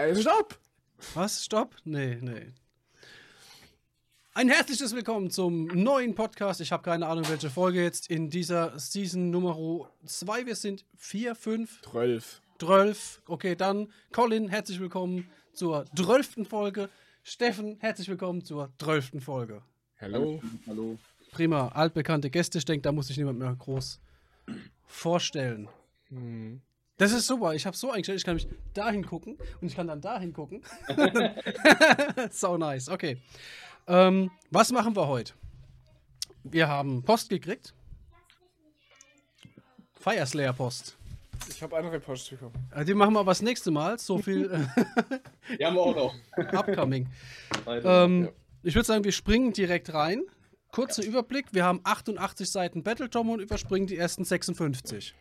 Nein, stopp! Was? Stopp? Nee, nee. Ein herzliches Willkommen zum neuen Podcast. Ich habe keine Ahnung, welche Folge jetzt in dieser Season Nummer 2. Wir sind 4, 5, 12. 12. Okay, dann Colin, herzlich willkommen zur 12. Folge. Steffen, herzlich willkommen zur 12. Folge. Hallo. Hallo. Prima, altbekannte Gäste. Ich denke, da muss sich niemand mehr groß vorstellen. Hm. Das ist super. Ich habe so eingestellt, ich kann mich dahin gucken und ich kann dann dahin gucken. so nice. Okay. Ähm, was machen wir heute? Wir haben Post gekriegt. Fire Slayer Post. Ich habe andere Post bekommen. Äh, Die machen wir aber das nächste Mal. So viel äh, Die haben wir auch noch. upcoming. Ähm, Ja. Ich würde sagen, wir springen direkt rein. Kurzer Überblick. Wir haben 88 Seiten Battletome und überspringen die ersten 56.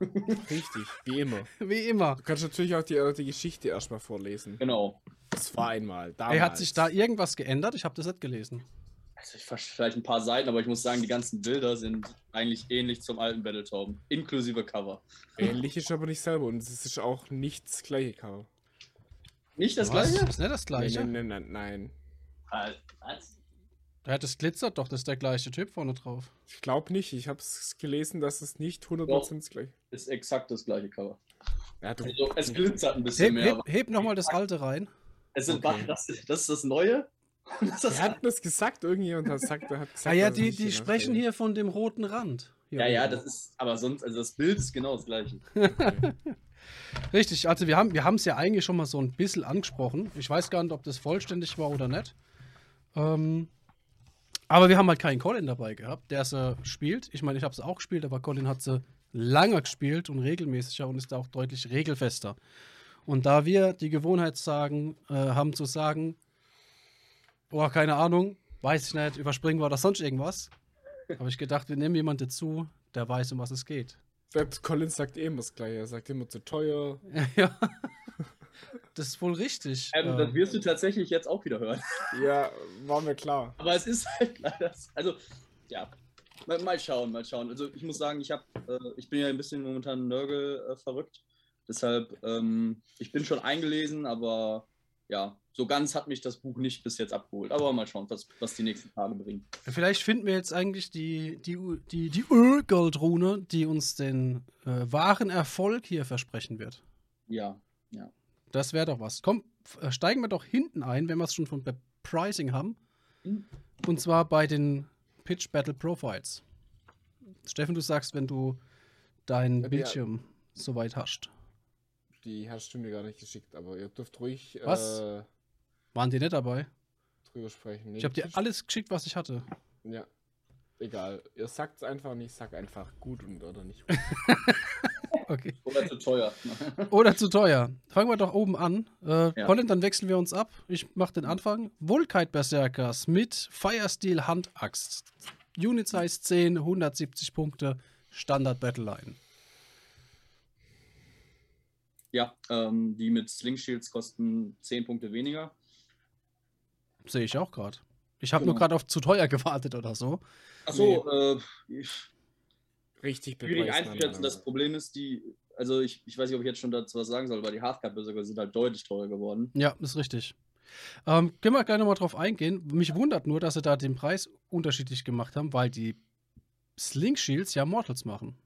Richtig, wie immer. Wie immer. Du kannst natürlich auch die, äh, die Geschichte erstmal vorlesen. Genau. Das war einmal. Damals. Ey, hat sich da irgendwas geändert? Ich habe das nicht gelesen. Also ich verstehe vielleicht ein paar Seiten, aber ich muss sagen, die ganzen Bilder sind eigentlich ähnlich zum alten Battletoad, inklusive Cover. Ähnlich ist aber nicht selber und es ist auch nicht das gleiche Cover. Nicht das Was? gleiche? Ist nicht das gleiche? Nein, nein, nein, nein. Ah, Was? Ja, das glitzert doch, das ist der gleiche Typ vorne drauf. Ich glaube nicht. Ich habe es gelesen, dass es nicht 100% Doch. das gleiche Ist exakt das gleiche Cover. ja, du, Also, es glitzert ein bisschen Heb, mehr, heb, heb nochmal das alte rein. es sind, Okay. das, das ist das Neue. Wer hat das gesagt? Irgendjemand hat gesagt, hat gesagt Ah ja, die, die sprechen hier von dem roten Rand. Hier ja, ja, das ist, aber sonst, also das Bild ist genau das gleiche. Richtig, also wir haben wir es ja eigentlich schon mal so ein bisschen angesprochen. Ich weiß gar nicht, ob das vollständig war oder nicht. Ähm, aber wir haben halt keinen Colin dabei gehabt, der sie spielt. Ich meine, ich habe sie auch gespielt, aber Colin hat sie lange gespielt und regelmäßiger und ist auch deutlich regelfester. Und da wir die Gewohnheit sagen, äh, haben zu sagen, boah, keine Ahnung, weiß ich nicht, überspringen wir oder sonst irgendwas, habe ich gedacht, wir nehmen jemanden dazu, der weiß, um was es geht. Der Collins sagt eh immer das gleiche. Er sagt immer zu teuer. ja. Das ist wohl richtig. Ähm, das Ähm, wirst du tatsächlich jetzt auch wieder hören. Ja, war mir klar. Aber es ist halt leider. Also, ja. Mal, mal schauen, mal schauen. Also, ich muss sagen, ich, hab, äh, ich bin ja ein bisschen momentan Nörgel äh, verrückt. Deshalb, ähm, ich bin schon eingelesen, aber ja, so ganz hat mich das Buch nicht bis jetzt abgeholt. Aber mal schauen, was, was die nächsten Tage bringen. Vielleicht finden wir jetzt eigentlich die, die, die, die Ölgoldrune, die uns den äh, wahren Erfolg hier versprechen wird. Ja, Das wäre doch was. Komm, äh, steigen wir doch hinten ein, wenn wir es schon von Pricing haben. Mhm. Und zwar bei den Pitch Battle Profiles. Steffen, du sagst, wenn du deinen Ja, die- Bildschirm soweit hast. Die hast du mir gar nicht geschickt, aber ihr dürft ruhig Was? Äh, Waren die nicht dabei? drüber sprechen. Nee, Ich habe dir alles geschickt, was ich hatte. Ja. Egal. Ihr sagt es einfach und ich sag einfach gut und oder nicht gut. Okay. oder zu teuer. Oder zu teuer. Fangen wir doch oben an. Äh, Ja. Colin, dann wechseln wir uns ab. Ich mache den Anfang. Vulkite Berserkers mit Firesteel Handaxt. Unit Size 10, 170 Punkte, Standard Battleline. ja, ähm, die mit Sling Shields kosten 10 Punkte weniger. Sehe ich auch gerade. Ich habe Genau. nur gerade auf zu teuer gewartet oder so. Achso, äh, ich, Richtig schwierig einzuschätzen. Das Problem ist, die, also ich, ich weiß nicht, ob ich jetzt schon dazu was sagen soll, aber die Hardcap-Berserker sind halt deutlich teurer geworden. Ja, ist richtig. Ähm, können wir gleich nochmal drauf eingehen. Mich wundert nur, dass sie da den Preis unterschiedlich gemacht haben, weil die Sling Shields ja Mortals machen.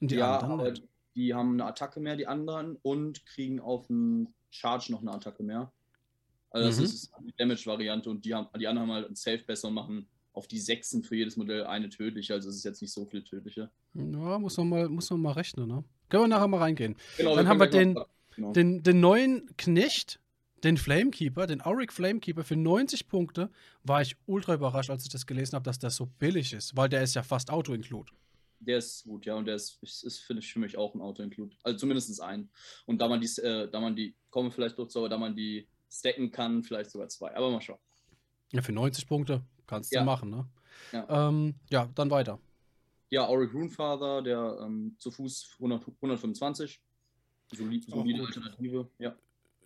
Und die ja, anderen aber nicht. die haben eine Attacke mehr, die anderen, und kriegen auf den Charge noch eine Attacke mehr. Also das Mhm. ist die Damage-Variante und die, haben, die anderen haben halt ein Safe besser und machen auf die Sechsen für jedes Modell eine tödliche, also es ist jetzt nicht so viel tödliche. Ja, muss man mal, muss man mal rechnen, ne? Können wir nachher mal reingehen. Genau, Dann haben wir den- genau. Den, den neuen Knecht, den Flamekeeper, den Auric Flamekeeper für 90 Punkte, war ich ultra überrascht, als ich das gelesen habe, dass der so billig ist, weil der ist ja fast Auto-Include. Der ist gut, ja, und der ist, ist, ist finde ich, für mich auch ein Auto-Include. Also zumindest ein. Und da man die, äh, da man die, kommen wir vielleicht dazu, aber da man die stacken kann, vielleicht sogar zwei. Aber mal schauen. Ja, für 90 Punkte kannst du Ja. machen, ne? Ja. Ähm, ja, dann weiter. Ja, Auric Runefather, der ähm, zu Fuß 100, 125. Solid, solide gut. Alternative. Ja,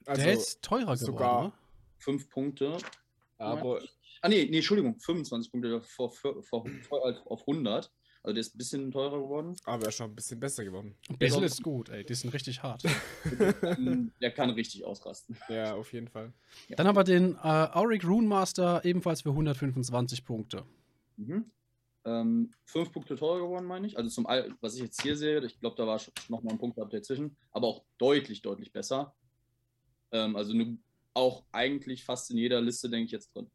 Also, der ist teurer sogar- geworden, ne? fünf Punkte. aber Ah, nee, nee, Entschuldigung, 25 Punkte vor, vor, vor, auf 100. Also der ist ein bisschen teurer geworden. Aber er ist schon ein bisschen besser geworden. Bisschen Ja, ist gut, ey. Die sind richtig hart. Der kann richtig ausrasten. Ja, auf jeden Fall. Dann haben wir den äh, Auric Rune Master ebenfalls für 125 Punkte. Mhm. Ähm, fünf Punkte teurer geworden, meine ich. Also zum All, was ich jetzt hier sehe, ich glaube, da war schon noch mal ein Punkt dazwischen, aber auch deutlich, deutlich besser. Ähm, also ne, auch eigentlich fast in jeder Liste, denke ich, jetzt drin.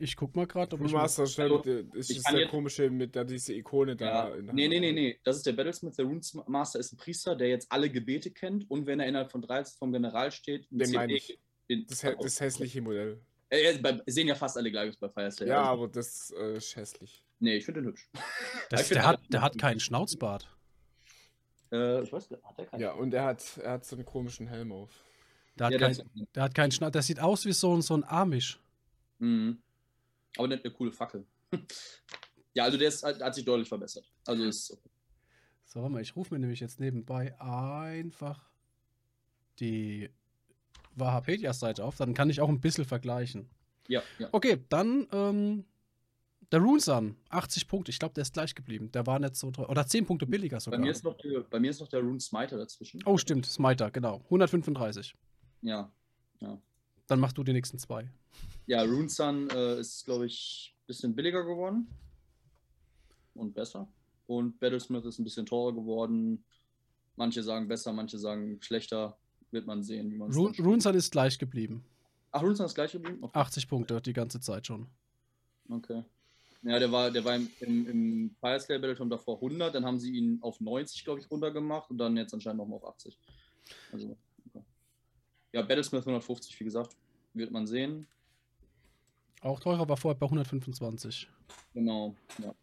Ich guck mal gerade, ob Blue ich. Master schnell, Also, ist ich das der jetzt- komische mit der diese Ikone da. Ja. in der Nee, nee, nee, nee. Das ist der Battlesmith. Der Runemaster ist ein Priester, der jetzt alle Gebete kennt und wenn er innerhalb von 13 vom General steht, Den meine ich. den- Das, hä- das hässliche Modell. Äh, äh, bei- sehen ja fast alle gleich aus bei Fire Slayer. Ja, Also, aber das äh, ist hässlich. nee, ich finde den hübsch. Das, der, hat, der hat keinen Schnauzbart. Äh, ich weiß, hat der keinen? Ja, und er hat, er hat so einen komischen Helm auf. Der hat, Ja, kein, das- der hat keinen Schnauz. Der sieht aus wie so, ein- so ein Amish. Mhm. Aber hat eine coole Fackel. ja, also der ist, hat, hat sich deutlich verbessert. Also ist okay. So, warte mal, ich rufe mir nämlich jetzt nebenbei einfach die Wahapedia-Seite auf. Dann kann ich auch ein bisschen vergleichen. Ja, ja. Okay, dann ähm, der Runesun, 80 Punkte. Ich glaube, der ist gleich geblieben. Der war nicht so teuer. Oder 10 Punkte billiger Bei sogar. mir, ist noch der, bei mir ist noch der Rune Smiter dazwischen. oh, stimmt, Smiter, genau. 135. Ja. Dann machst du die nächsten zwei. Ja, Rune Sun äh, ist, glaube ich, ein bisschen billiger geworden. Und besser. Und Battlesmith ist ein bisschen teurer geworden. Manche sagen besser, manche sagen schlechter. Wird man sehen, wie man es Ru. Runesun ist gleich geblieben. Ach, Rune Sun ist gleich geblieben? Okay. 80 Punkte die ganze Zeit schon. okay. Ja, der war, der war im, im, im Fire Slayer Battletome davor 100, dann haben sie ihn auf 90, glaube ich, runtergemacht und dann jetzt anscheinend nochmal auf 80. Also. Ja, Battlesmith 150, wie gesagt, wird man sehen. Auch teurer war vorher bei 125. Genau, ja.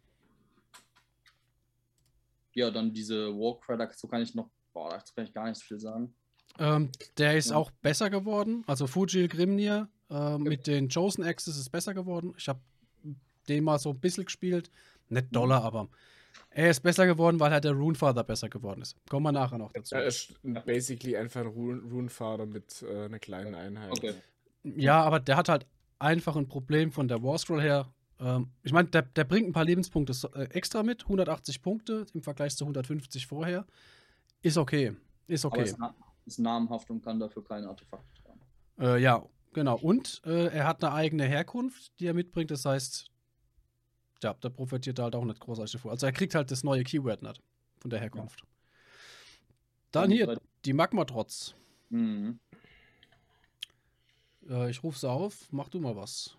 Ja, dann diese Warcry, dazu kann ich noch, boah, dazu kann ich gar nicht so viel sagen. Ähm, der ist Ja. auch besser geworden. Also Fujil Grimnir äh, mit den Chosen Axes ist besser geworden. Ich habe den mal so ein bisschen gespielt. Nicht Dollar, aber er ist besser geworden, weil halt der Runefather besser geworden ist. Kommen wir nachher noch dazu. Er ist basically einfach ein Rune- Runefader mit äh, einer kleinen Einheit. Okay. Ja, aber der hat halt einfach ein Problem von der Warscroll her. Ähm, ich meine, der, der bringt ein paar Lebenspunkte äh, extra mit. 180 Punkte im Vergleich zu 150 vorher. Ist okay. Ist Aber okay. ist, na ist namhaft und kann dafür keine Artefakte tragen. Äh, ja, genau. Und äh, er hat eine eigene Herkunft, die er mitbringt. Das heißt, ja, da profitiert er halt auch nicht großartig davon. Also er kriegt halt das neue Keyword nicht von der Herkunft. Dann hier, die Magma-Trotz. Mhm. Äh, ich rufe sie auf. Mach du mal was.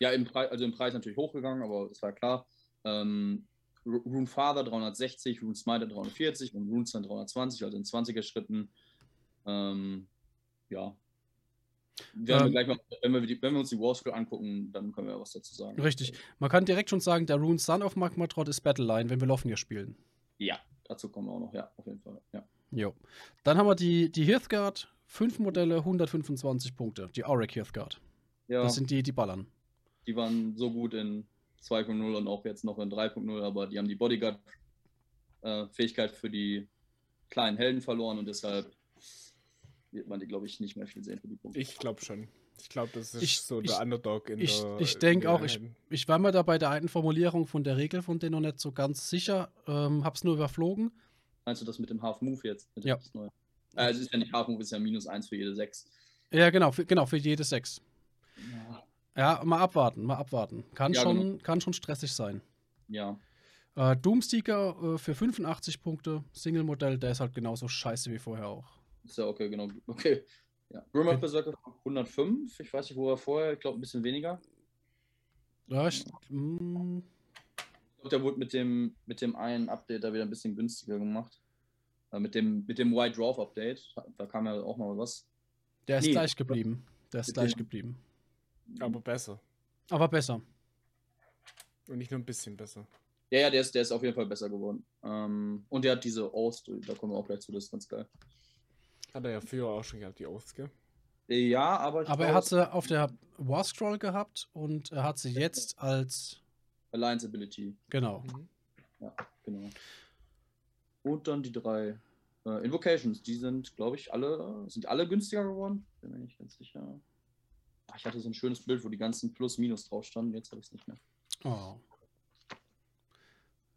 Ja, im Preis, also im Preis natürlich hochgegangen, aber das war klar. Ähm, Ru- Rune Father 360, Rune Smiter 340 und Rune Sun 320, also in 20er Schritten. Ähm, ja. Werden wir Ähm, gleich mal, wenn, wir die, wenn wir uns die Warscroll angucken, dann können wir was dazu sagen. Richtig. Man kann direkt schon sagen, der Rune Sun auf Magma-Trot ist Battleline, wenn wir Lofnir spielen. Ja, dazu kommen wir auch noch, ja, auf jeden Fall. Ja. Jo. Dann haben wir die, die Hearthguard. Fünf Modelle, 125 Punkte. Die Auric Hearthguard. ja Das sind die, die ballern. die waren so gut in 2.0 und auch jetzt noch in 3.0, aber die haben die Bodyguard-Fähigkeit für die kleinen Helden verloren und deshalb wird man die, glaube ich, nicht mehr viel sehen für die Punkte. Ich glaube schon. Ich glaube, das ist Ich- so ich- der Underdog in ich- der. ich in denk den auch, ich-. Ich war mir da bei der alten Formulierung von der Regel von denen noch nicht so ganz sicher. Ähm, hab's nur überflogen. Meinst du das mit dem Half-Move jetzt? Mit Ja. Äh, es ist ja nicht Half-Move, es ist ja minus 1 für jede 6. Ja, genau, für, genau, für jede sechs. Ja. Ja, mal abwarten, mal abwarten. Kann, Ja, schon, genau. kann schon stressig sein. ja. Äh, Doomseeker äh, für 85 Punkte, Single-Modell, der ist halt genauso scheiße wie vorher auch. Ist ja okay, genau. Okay. Ja. Grimlock Berserker 105. Ich weiß nicht, wo er vorher, ich glaube ein bisschen weniger. Ja, ich, mm, Ich glaube, der wurde mit dem, mit dem einen Update da wieder ein bisschen günstiger gemacht. Äh, mit, dem, mit dem White Dwarf Update. Da kam ja auch mal was. der ist Nee. gleich geblieben. Der ist Mit gleich dem- geblieben. Aber besser. Aber besser. Und nicht nur ein bisschen besser. Ja, ja, der ist, der ist auf jeden Fall besser geworden. Ähm, und der hat diese Ost, da kommen wir auch gleich zu, das ist ganz geil. Hat er ja früher auch schon gehabt, die Oaths, gell? Ja, aber ich Aber er glaub, hat sie auf der War Scroll gehabt und er hat sie jetzt als. Alliance Ability, Genau. Mhm. genau. Und dann die drei äh, Invocations, die sind, glaube ich, alle, sind alle günstiger geworden. Bin mir nicht ganz sicher. Ach, ich hatte so ein schönes Bild, wo die ganzen Plus-Minus drauf standen, jetzt habe ich es nicht mehr. Oh.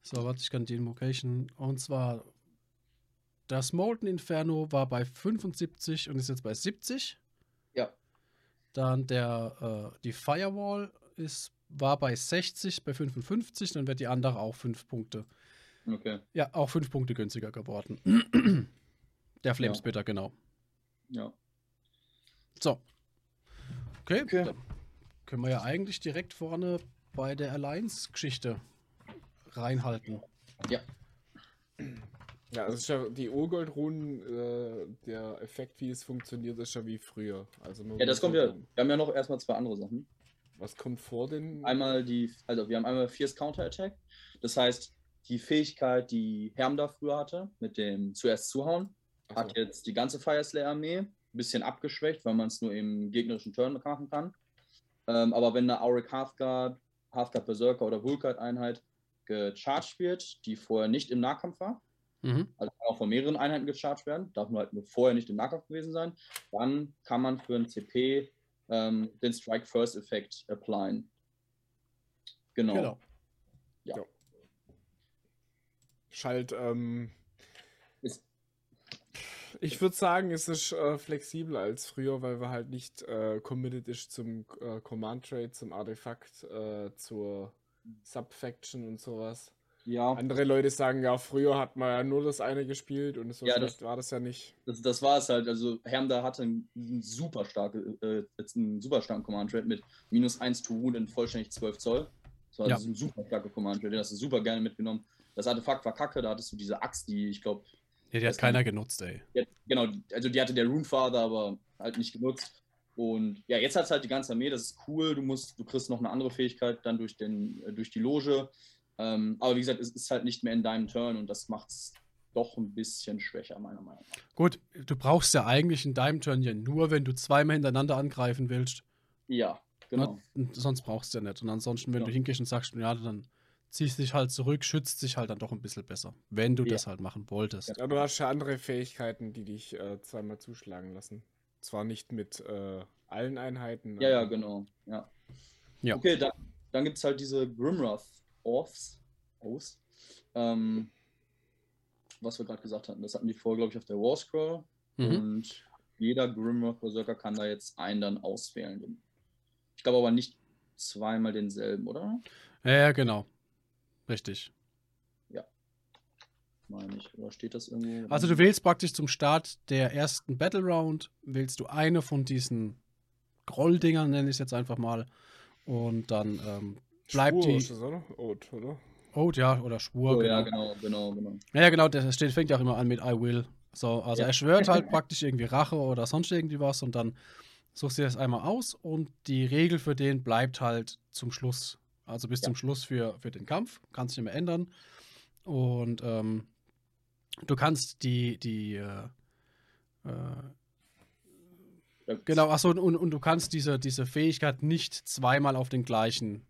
So, warte, ich kann die Invocation. Und zwar, das Molten Inferno war bei 75 und ist jetzt bei 70. Ja. Dann der, äh, die Firewall ist, war bei 60, bei 55, dann wird die andere auch 5 Punkte. Okay. Ja, auch 5 Punkte günstiger geworden. der Flamesplitter, genau. Ja. So. Okay, Okay. können wir ja eigentlich direkt vorne bei der Alliance-Geschichte reinhalten. Ja. Ja, also ja die Urgoldrunen, äh, der Effekt, wie es funktioniert, ist ja wie früher. Also Ja, das kommt ja. Wir haben ja noch erstmal zwei andere Sachen. Was kommt vor den? Einmal die, also wir haben einmal Fierce Counter Attack. Das heißt, die Fähigkeit, die Hermda früher hatte, mit dem zuerst zuhauen, Achso. hat jetzt die ganze Fire Slayer Armee ein bisschen abgeschwächt, weil man es nur im gegnerischen Turn machen kann. Ähm, aber wenn eine Auric Halfguard, Halfguard Berserker oder Vulkite Einheit gecharged wird, die vorher nicht im Nahkampf war, Mhm. also kann auch von mehreren Einheiten gecharged werden, darf nur halt nur vorher nicht im Nahkampf gewesen sein, dann kann man für ein CP ähm, den Strike First Effekt applyen. Genau. Genau. Schalt, ähm, Ist- ich würde sagen, es ist äh, flexibler als früher, weil wir halt nicht äh, committed ist zum äh, Command Trade, zum Artefakt, äh, zur Subfaction und sowas. Ja, Andere Leute sagen ja, früher hat man ja nur das eine gespielt und so Ja, das- war das ja nicht. das, das war es halt. Also Hermda hatte einen, einen super starke, äh, einen super starken Command Trade mit minus 1 to Wound in vollständig 12 Zoll. Das war Ja. also ein super starker Command Trade, den hast du super gerne mitgenommen. Das Artefakt war kacke, da hattest du diese Axt, die ich glaube, Ja, die hat keiner genutzt, ey. genau, also die hatte der Runefather, aber halt nicht genutzt. Und ja, jetzt hat es halt die ganze Armee, das ist cool. Du musst, du kriegst noch eine andere Fähigkeit dann durch, den, äh, durch die Loge. Ähm, aber wie gesagt, es ist halt nicht mehr in deinem Turn und das macht es doch ein bisschen schwächer, meiner Meinung nach. Gut, du brauchst ja eigentlich in deinem Turn ja nur, wenn du zweimal hintereinander angreifen willst. Ja, genau. Und sonst brauchst du ja nicht. Und ansonsten, wenn Ja. du hingehst und sagst, ja, dann ziehst dich halt zurück, schützt dich halt dann doch ein bisschen besser. Wenn du Ja. das halt machen wolltest. Ja, du hast ja andere Fähigkeiten, die dich äh, zweimal zuschlagen lassen. Zwar nicht mit äh, allen Einheiten. Ja, ja, genau. Ja. Ja. Okay, dann, dann gibt es halt diese Grimroth Offs. Aus. Ähm, was wir gerade gesagt hatten. Das hatten die vorher, glaube ich, auf der War Scroll. Mhm. Und jeder Grimroth Berserker kann da jetzt einen dann auswählen. Ich glaube aber nicht zweimal denselben, oder? Ja, ja, genau. Richtig. Meine ich. Oder steht das irgendwo? Also du wählst praktisch zum Start der ersten Battle Round, wählst du eine von diesen Grolldingern, nenne ich es jetzt einfach mal. Und dann ähm, bleibt Spur die ist das, oder? Oath, oder? Oath, ja, oder Schwur, Oh, genau. ja, genau, genau, genau. Ja, ja, genau, das steht, fängt ja auch immer an mit I will. So, also Ja. er schwört halt praktisch irgendwie Rache oder sonst irgendwie was und dann suchst du das einmal aus und die Regel für den bleibt halt zum Schluss. Also bis Ja. zum Schluss für, für den Kampf. Kannst dich nicht mehr ändern. Und ähm, du kannst die, die, äh, äh, genau, achso, und, und du kannst diese, diese Fähigkeit nicht zweimal auf den gleichen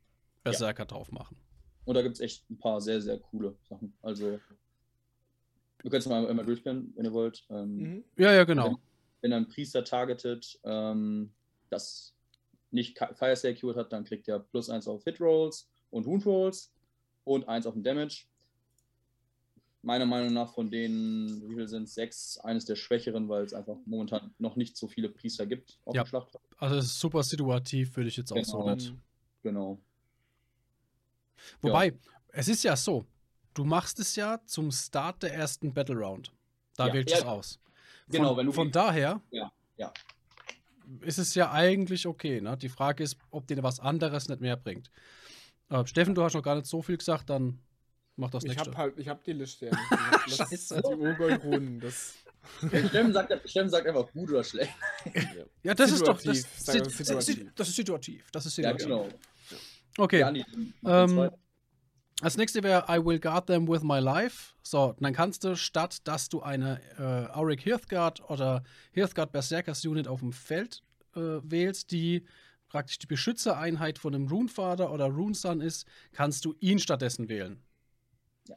Berserker drauf machen. Und da gibt es echt ein paar sehr, sehr coole Sachen. Also, wir können es mal einmal durchgehen, wenn ihr wollt. Ähm, Mhm. Ja, ja, genau. wenn ein Priester targetet, ähm, das nicht Fire Stay Cured hat, dann kriegt er plus 1 auf Hit Rolls und Wound Rolls und 1 auf den Damage. Meiner Meinung nach von denen, wie viel sind es? Sechs, eines der schwächeren, weil es einfach momentan noch nicht so viele Priester gibt auf Ja. dem Schlachtfeld. Also es ist super situativ, würde ich jetzt auch so Genau. nicht. Genau. Wobei, es ist ja so, du machst es ja zum Start der ersten Battle Round. Da Ja, wählst du ja, es aus. Von, genau, wenn du- von daher Ja, ja. ist es ja eigentlich okay. Ne? Die Frage ist, ob dir was anderes nicht mehr bringt. Äh, Steffen, du hast noch gar nicht so viel gesagt, dann mach das Ich nächste. hab halt, ich hab die Liste ja nicht. Ich das- Scheiße. Die Urgoldrunen, das. Steffen sagt, Steffen sagt einfach gut oder schlecht. ja, das ist doch das, Situativ, wir sit- situativ. sit- das ist situativ. Das ist Ja, situativ. genau. Okay. Ja, nee, Ähm. Als nächstes wäre I will guard them with my life. So, dann kannst du, statt dass du eine äh, Auric Hearthguard oder Hearthguard Berserkers Unit auf dem Feld äh, wählst, die praktisch die Beschützereinheit von einem Runefather oder Runesun ist, kannst du ihn stattdessen wählen. Ja.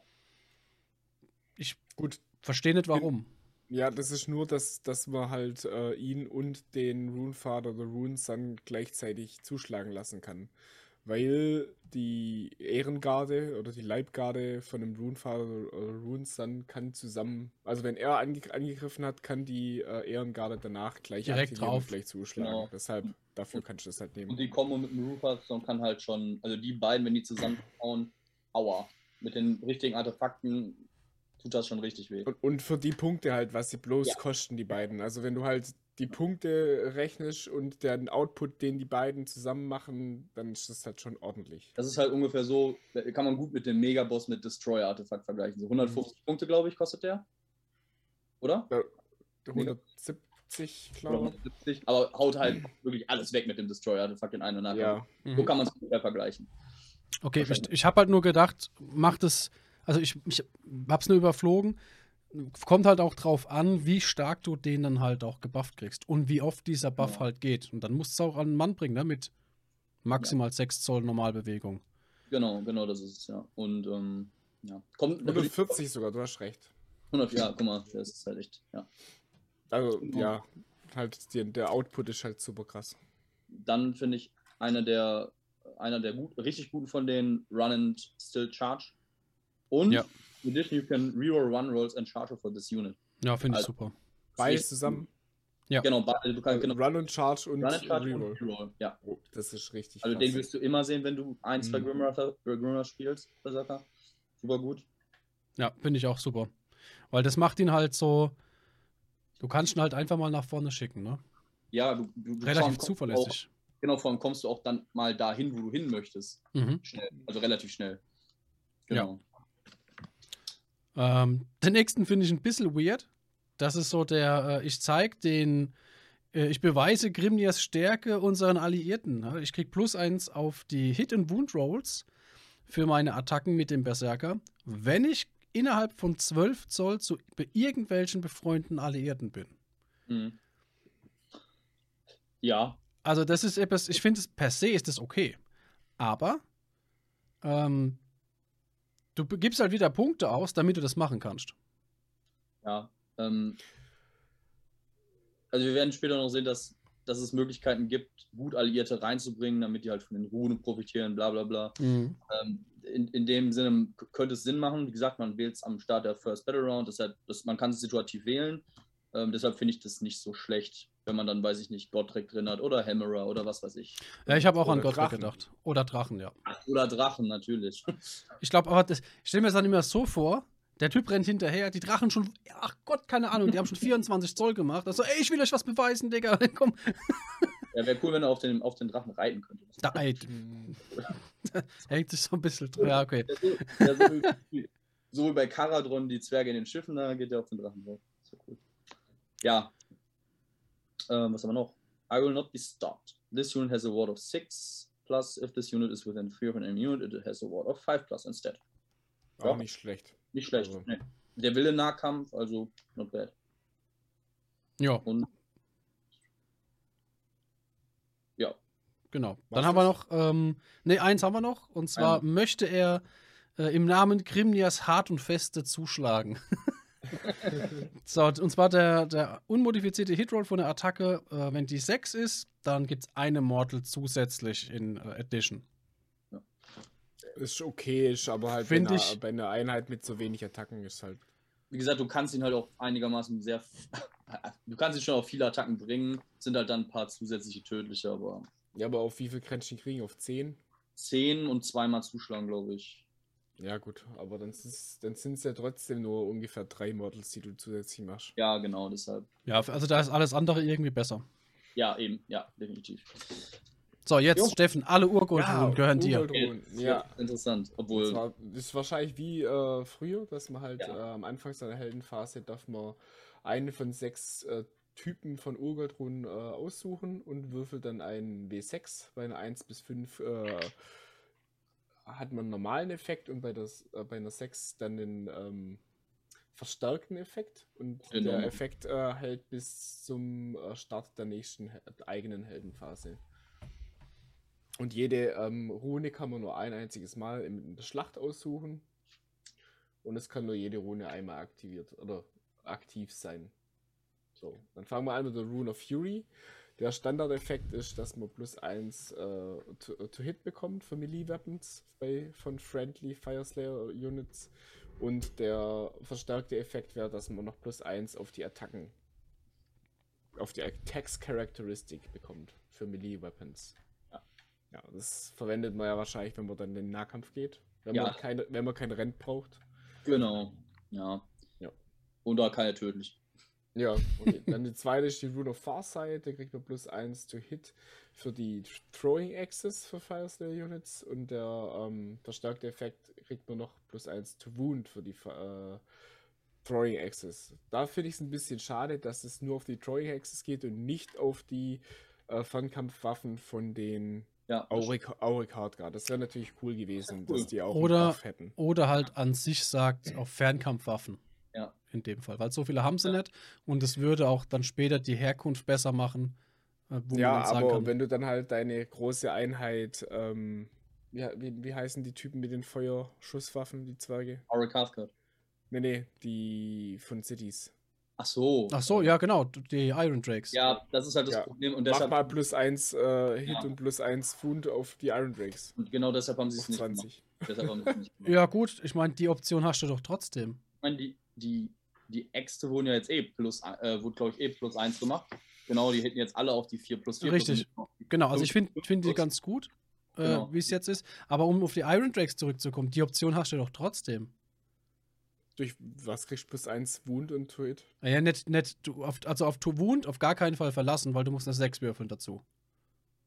Ich Gut, verstehe nicht warum. ja, das ist nur, dass, dass man halt äh, ihn und den Runefather oder Runesun gleichzeitig zuschlagen lassen kann. Weil die Ehrengarde oder die Leibgarde von einem Runefather oder Runes dann kann zusammen, also wenn er ange angegriffen hat, kann die äh, Ehrengarde danach gleich Direkt aktivieren drauf. und gleich zuschlagen. Genau. Deshalb, dafür kannst du das halt nehmen. Und die Kombo mit dem Rufathlon kann halt schon, also die beiden, wenn die zusammenhauen, aua. Mit den richtigen Artefakten tut das schon richtig weh. Und, und für die Punkte halt, was sie bloß Ja. kosten, die beiden. Also wenn du halt die Punkte rechnest und den Output, den die beiden zusammen machen, dann ist das halt schon ordentlich. Das ist halt ungefähr so, kann man gut mit dem Megaboss mit Destroyer-Artefakt vergleichen. So 150 Mhm. Punkte, glaube ich, kostet der. Oder? 170, Oder glaube 170. Aber haut halt wirklich alles weg mit dem Destroyer-Artefakt in ich. Nachhinein. Ja. So kann man es ungefähr vergleichen. Okay, ich, ich habe halt nur gedacht, macht es, also ich, ich hab's nur überflogen. Kommt halt auch drauf an, wie stark du den dann halt auch gebufft kriegst und wie oft dieser Buff Ja. halt geht. Und dann musst du es auch an den Mann bringen, ne? Mit maximal 6 Zoll Normalbewegung. Genau, genau, das ist es, ja. Und ähm, ja. Kommt 140 sogar, du hast recht. 100, ja, guck mal, das ist halt echt, ja. Also, Genau. ja, halt die, der Output ist halt super krass. Dann finde ich einer der einer der gut, richtig guten von den Run and Still Charge. Und Ja. In addition, you can reroll Run Rolls and Charge for this unit. Ja, finde ich Also- super. Beides zusammen. Ja. Genau, beide, du kannst genau Run und Charge und Run and Charge Reroll. und Reroll. Ja. Oh, das ist richtig Also krass. den wirst du immer sehen, wenn du ein, zwei Mhm. Spielst, Berserker. Super gut. Ja, finde ich auch super. Weil das macht ihn halt so. Du kannst ihn halt einfach mal nach vorne schicken, ne? Ja, du, du, du Relativ zuverlässig. Auch, genau, vor allem kommst du auch dann mal dahin, wo du hin möchtest. Mhm. Schnell. Also relativ schnell. Ja. Ähm, den nächsten finde ich ein bisschen weird. Das ist so der, äh, ich zeig den, äh, ich beweise Grimnias Stärke unseren Alliierten. ne? Ich krieg plus eins auf die Hit- und Wound-Rolls für meine Attacken mit dem Berserker, wenn ich innerhalb von 12 Zoll zu irgendwelchen befreundeten Alliierten bin. Mhm. Ja, Also das ist etwas, ich finde es per se ist das okay. Aber ähm, du gibst halt wieder Punkte aus, damit du das machen kannst. ja. Ähm, also wir werden später noch sehen, dass, dass es Möglichkeiten gibt, gut Alliierte reinzubringen, damit die halt von den Runen profitieren, bla bla bla. Ähm, in, in dem Sinne könnte es Sinn machen. Wie gesagt, man wählt es am Start der First Battle Round, deshalb, das, man kann es situativ wählen. Ähm, deshalb finde ich das nicht so schlecht, wenn man dann, weiß ich nicht, Godric drin hat oder Hammerer oder was weiß ich. Ja, ich habe auch an Oder Gottrek Drachen. gedacht. Oder Drachen, ja. Ach, Oder Drachen natürlich. Ich glaube, aber das, ich stelle mir das dann immer so vor, der Typ rennt hinterher, die Drachen schon, ach Gott, keine Ahnung, die haben schon 24 Zoll gemacht. Also, ey, ich will euch was beweisen, Digga. Komm. Ja, wäre cool, wenn er auf den, auf den Drachen reiten könnte. Da, ey, hängt sich so ein bisschen dran. Ja, okay. Ja, so, ja, so, wie, so wie bei Karadron, die Zwerge in den Schiffen, da geht er auf den Drachen drauf. Ja. Ähm, was haben wir noch? I will not be stopped. This unit has a ward of 6 plus. If this unit is within 3 of an enemy unit, it has a ward of 5 plus instead. Auch nicht schlecht. Nicht schlecht. Also. Nee. Der will in Nahkampf, also not bad. Ja, Und ja, genau. Was Dann haben wir noch, ähm, ne, eins haben wir noch. Und zwar möchte er äh, im Namen Grimnias hart und feste zuschlagen. so, und zwar der, der unmodifizierte Hitroll von der Attacke, äh, wenn die 6 ist, dann gibt es eine Mortal zusätzlich in äh, Addition. Ist okay, ist aber halt Find bei, einer, ich- bei einer Einheit mit so wenig Attacken ist halt. wie gesagt, du kannst ihn halt auch einigermaßen sehr. Du kannst ihn schon auf viele Attacken bringen. Sind halt dann ein paar zusätzliche tödliche, aber Ja, aber auf wie viel ihn kriegen? Auf 10? 10 und zweimal zuschlagen, glaube ich. Ja, gut, aber dann sind es ja trotzdem nur ungefähr drei Models, die du zusätzlich machst. Ja, genau, deshalb. Ja, also da ist alles andere irgendwie besser. Ja, eben, ja, definitiv. So, jetzt, Jo. Steffen, alle Urgoldruhen gehören dir. Okay, Ja, Interessant. Obwohl, zwar ist wahrscheinlich wie äh, früher, dass man halt Ja. äh, am Anfang seiner Heldenphase darf man eine von sechs äh, Typen von Urgoldruhen äh, aussuchen und würfelt dann einen W6. Bei einer 1 bis 5 äh, hat man einen normalen Effekt und bei, das, äh, bei einer 6 dann den ähm, verstärkten Effekt. Und Genau. der Effekt äh, hält bis zum äh, Start der nächsten He eigenen Heldenphase. Und jede ähm, Rune kann man nur ein einziges Mal in der Schlacht aussuchen. Und es kann nur jede Rune einmal aktiviert oder aktiv sein. So, dann fangen wir an mit der Rune of Fury. Der Standardeffekt ist, dass man plus 1 äh, to, to, Hit bekommt für Melee Weapons bei, von Friendly Fire Slayer Units. Und der verstärkte Effekt wäre, dass man noch plus 1 auf die Attacken, auf die Attacks Characteristic bekommt für Melee Weapons. Ja. ja, das verwendet man ja wahrscheinlich, wenn man dann in den Nahkampf geht. Wenn, ja. man, keine, wenn man kein Rent braucht. Genau, ja. ja. Und da keine tödlich. Ja, okay. Dann die zweite ist die Rune of Farsight, da kriegt man plus 1 to Hit für die Throwing Axis für Fire Slayer Units und der ähm, verstärkte Effekt kriegt man noch plus 1 to Wound für die äh, Throwing Axis. Da finde ich es ein bisschen schade, dass es nur auf die Throwing Axis geht und nicht auf die äh, Fernkampfwaffen von den ja, Auric, Auric Hardguard. Das wäre natürlich cool gewesen, cool. dass die auch oder, hätten. Oder halt an sich sagt, auf Fernkampfwaffen. In dem Fall. Weil so viele haben sie ja. nicht und es würde auch dann später die Herkunft besser machen. Äh, ja, aber kann, wenn du dann halt deine große Einheit, ähm, ja, wie, wie heißen die Typen mit den Feuerschusswaffen, die Zwerge? Auric Hardguard. Nee, nee, die von Cities. Ach so. Ach so, ja, genau, die Iron Drakes. Ja, das ist halt das ja. Problem. Und deshalb, Mach mal plus 1 äh, Hit ja. und plus 1 Pfund auf die Iron Drakes. Und genau deshalb haben sie es nicht 20. gemacht. nicht gemacht. Ja, gut, ich meine, die Option hast du doch trotzdem. Ich meine, die, die, die Äxte wurden ja jetzt eh plus, äh, wurde glaube ich eh plus 1 gemacht. Genau, die hätten jetzt alle auf die 4 plus 4. Richtig. Plus genau, also ich finde find die ganz gut, äh, genau. wie es jetzt ist. Aber um auf die Iron Drakes zurückzukommen, die Option hast du doch trotzdem. Durch was kriegst du plus 1 Wound und to Hit? Ja, nicht, nicht, du auf, also auf to Wound auf gar keinen Fall verlassen, weil du musst eine 6 würfeln dazu.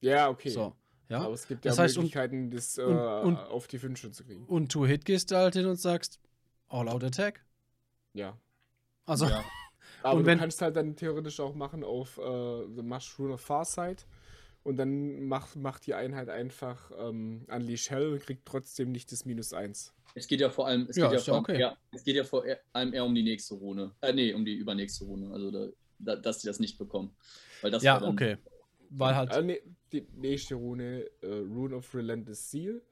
Ja, okay. So. Ja? Aber es gibt ja das heißt, Möglichkeiten, und, das äh, und, auf die 5 schon zu kriegen. Und to Hit gehst du halt hin und sagst, All Out Attack. Ja. Also. Ja. Aber und du kannst halt dann theoretisch auch machen auf äh, The Mushroom of Farsight und dann macht, macht die Einheit einfach ähm, Unleash Hell und kriegt trotzdem nicht das Minus 1. Es geht ja vor allem, es ja, geht ja, vor, okay. ja, es geht ja vor allem eher um die nächste Rune. Äh, nee, um die übernächste Rune. Also, da, da, dass sie das nicht bekommen. Weil das ja, okay. Weil halt. Äh, nee, die nächste Rune, äh, Rune of Relentless Seal,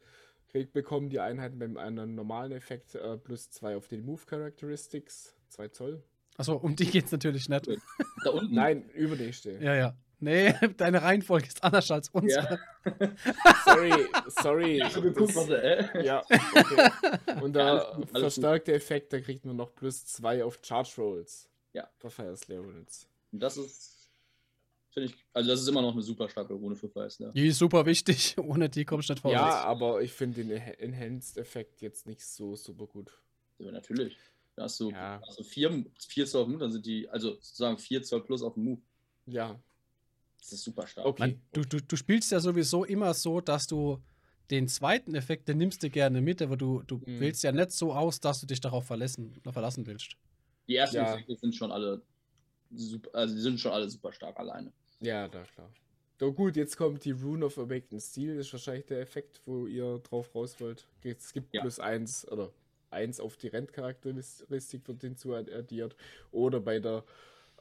kriegt, bekommen die Einheiten beim einem normalen Effekt äh, plus 2 auf den Move Characteristics, 2 Zoll. Achso, um die geht's natürlich nicht. Da unten? Nein, übernächste. Ja, ja. Nee, deine Reihenfolge ist anders als unsere. Ja. sorry, sorry. Ja, geguckt, was, äh? ja okay. Und der ja, verstärkte Effekt, da kriegt man noch plus 2 auf Charge Rolls. Ja. Für Fire Slayer. Und das ist, finde ich, also das ist immer noch eine super starke Rune für Fire Slayer. Die ist super wichtig, ohne die kommst du nicht vorwärts. Ja, aber ich finde den Enhanced-Effekt jetzt nicht so super gut. Ja, natürlich. Da hast du ja. also 4 Zoll auf Move, dann sind die, also sozusagen 4 Zoll plus auf dem Move. Ja, das ist super stark. Okay. Man, du, du, du spielst ja sowieso immer so, dass du den zweiten Effekt, den nimmst du gerne mit, aber du, du mhm. wählst ja nicht so aus, dass du dich darauf verlassen, verlassen willst. Die ersten ja. Effekte sind schon alle super, also die sind schon alle super stark alleine. Ja, da klar. So gut, jetzt kommt die Rune of Awakened Steel, das ist wahrscheinlich der Effekt, wo ihr drauf raus wollt. Es gibt ja. plus eins oder eins auf die Rentcharakteristik wird hinzu addiert. Oder bei der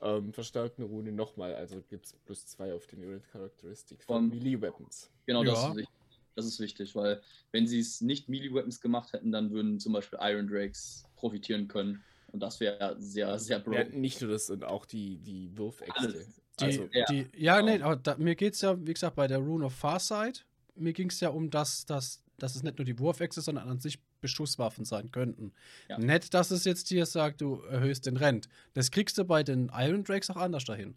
ähm, verstärkten Rune nochmal. Also gibt es plus zwei auf den Unit Characteristic von Melee Weapons. Genau, ja. das, ist wichtig. das ist wichtig, weil wenn sie es nicht Melee Weapons gemacht hätten, dann würden zum Beispiel Iron Drakes profitieren können. Und das wäre sehr, sehr broken. Ja, nicht nur das, und auch die, die Wurfäxte. Die, also, ja, die, ja nee, aber da, mir geht es ja, wie gesagt, bei der Rune of Farsight, mir ging es ja um das, dass, dass es nicht nur die Wurfäxte, sondern an sich Beschusswaffen sein könnten. Ja. Nett, dass es jetzt hier sagt, du erhöhst den Rent. Das kriegst du bei den Iron Drakes auch anders dahin.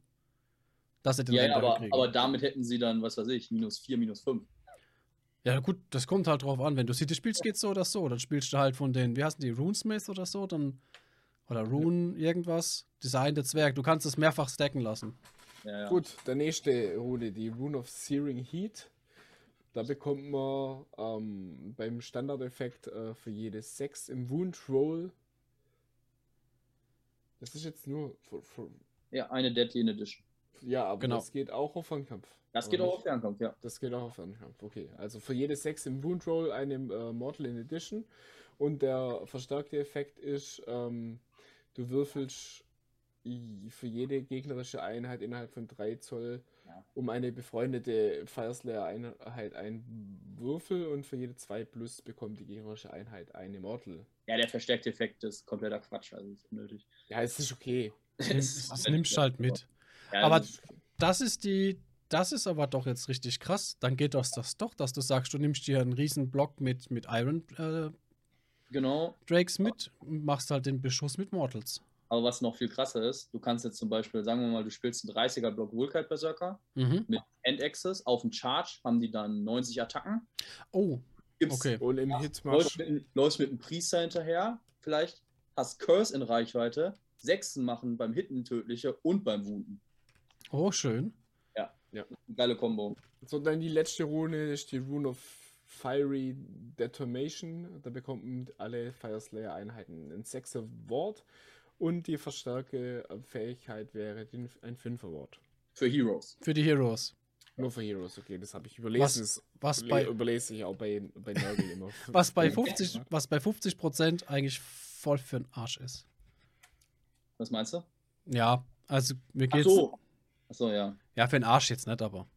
Dass sie den ja, Rent ja aber, aber damit hätten sie dann, was weiß ich, minus 4, minus 5. Ja, gut, das kommt halt drauf an. Wenn du City spielst, geht's so oder so. Dann spielst du halt von den, wie heißen die, Runesmith oder so, dann. Oder Rune irgendwas. Design der Zwerg. Du kannst es mehrfach stacken lassen. Ja, ja. Gut, der nächste Rune, die Rune of Searing Heat. Da bekommt man ähm, beim Standardeffekt äh, für jedes 6 im Wound Roll. Das ist jetzt nur. Für, für ja, eine Deadly in Edition. Ja, aber genau. das geht auch auf Fernkampf. Das geht auch auf Fernkampf, ja. Das geht auch auf Fernkampf, okay. Also für jedes 6 im Wound Roll eine äh, Mortal in Edition. Und der verstärkte Effekt ist, ähm, du würfelst für jede gegnerische Einheit innerhalb von 3 Zoll um eine befreundete Fireslayer-Einheit ein Würfel und für jede 2 plus bekommt die gegnerische Einheit eine Mortal. Ja, der verstärkte Effekt ist kompletter Quatsch, also ist unnötig. Ja, es ist okay. das, das nimmst du halt mit. Ja, Aber das ist, okay. das ist die, das ist aber doch jetzt richtig krass. Dann geht das, das doch, dass du sagst, du nimmst dir einen riesen Block mit, mit Iron äh, Genau. Drakes mit und machst halt den Beschuss mit Mortals. Aber was noch viel krasser ist, du kannst jetzt zum Beispiel, sagen wir mal, du spielst einen 30er Block Vulkite Berserker Mhm. mit End-Access. Auf dem Charge haben die dann 90 Attacken. Oh, Gibt's okay. Und im läufst Hitmarsch. mit, läufst mit einem Priester hinterher, vielleicht hast Curse in Reichweite, Sechsen machen beim Hitten tödliche und beim Wunden. Oh, schön. Geile Kombo. So, dann die letzte Rune ist die Rune of Fiery Detonation. Da bekommen alle Fire Slayer Einheiten ein 6er Wort. Und die verstärke Fähigkeit wäre den, ein 5er Wort. Für Heroes. Für die Heroes. Nur für Heroes, okay, das habe ich überlesen. Was, Das was, bei, überlese ich auch bei, bei Nörgel immer. was, bei Ja. 50, was bei 50 Prozent eigentlich voll für den Arsch ist. Was meinst du? Ja, also mir Ach geht's. so. Ach so, ja. Ja, für den Arsch jetzt nicht, aber.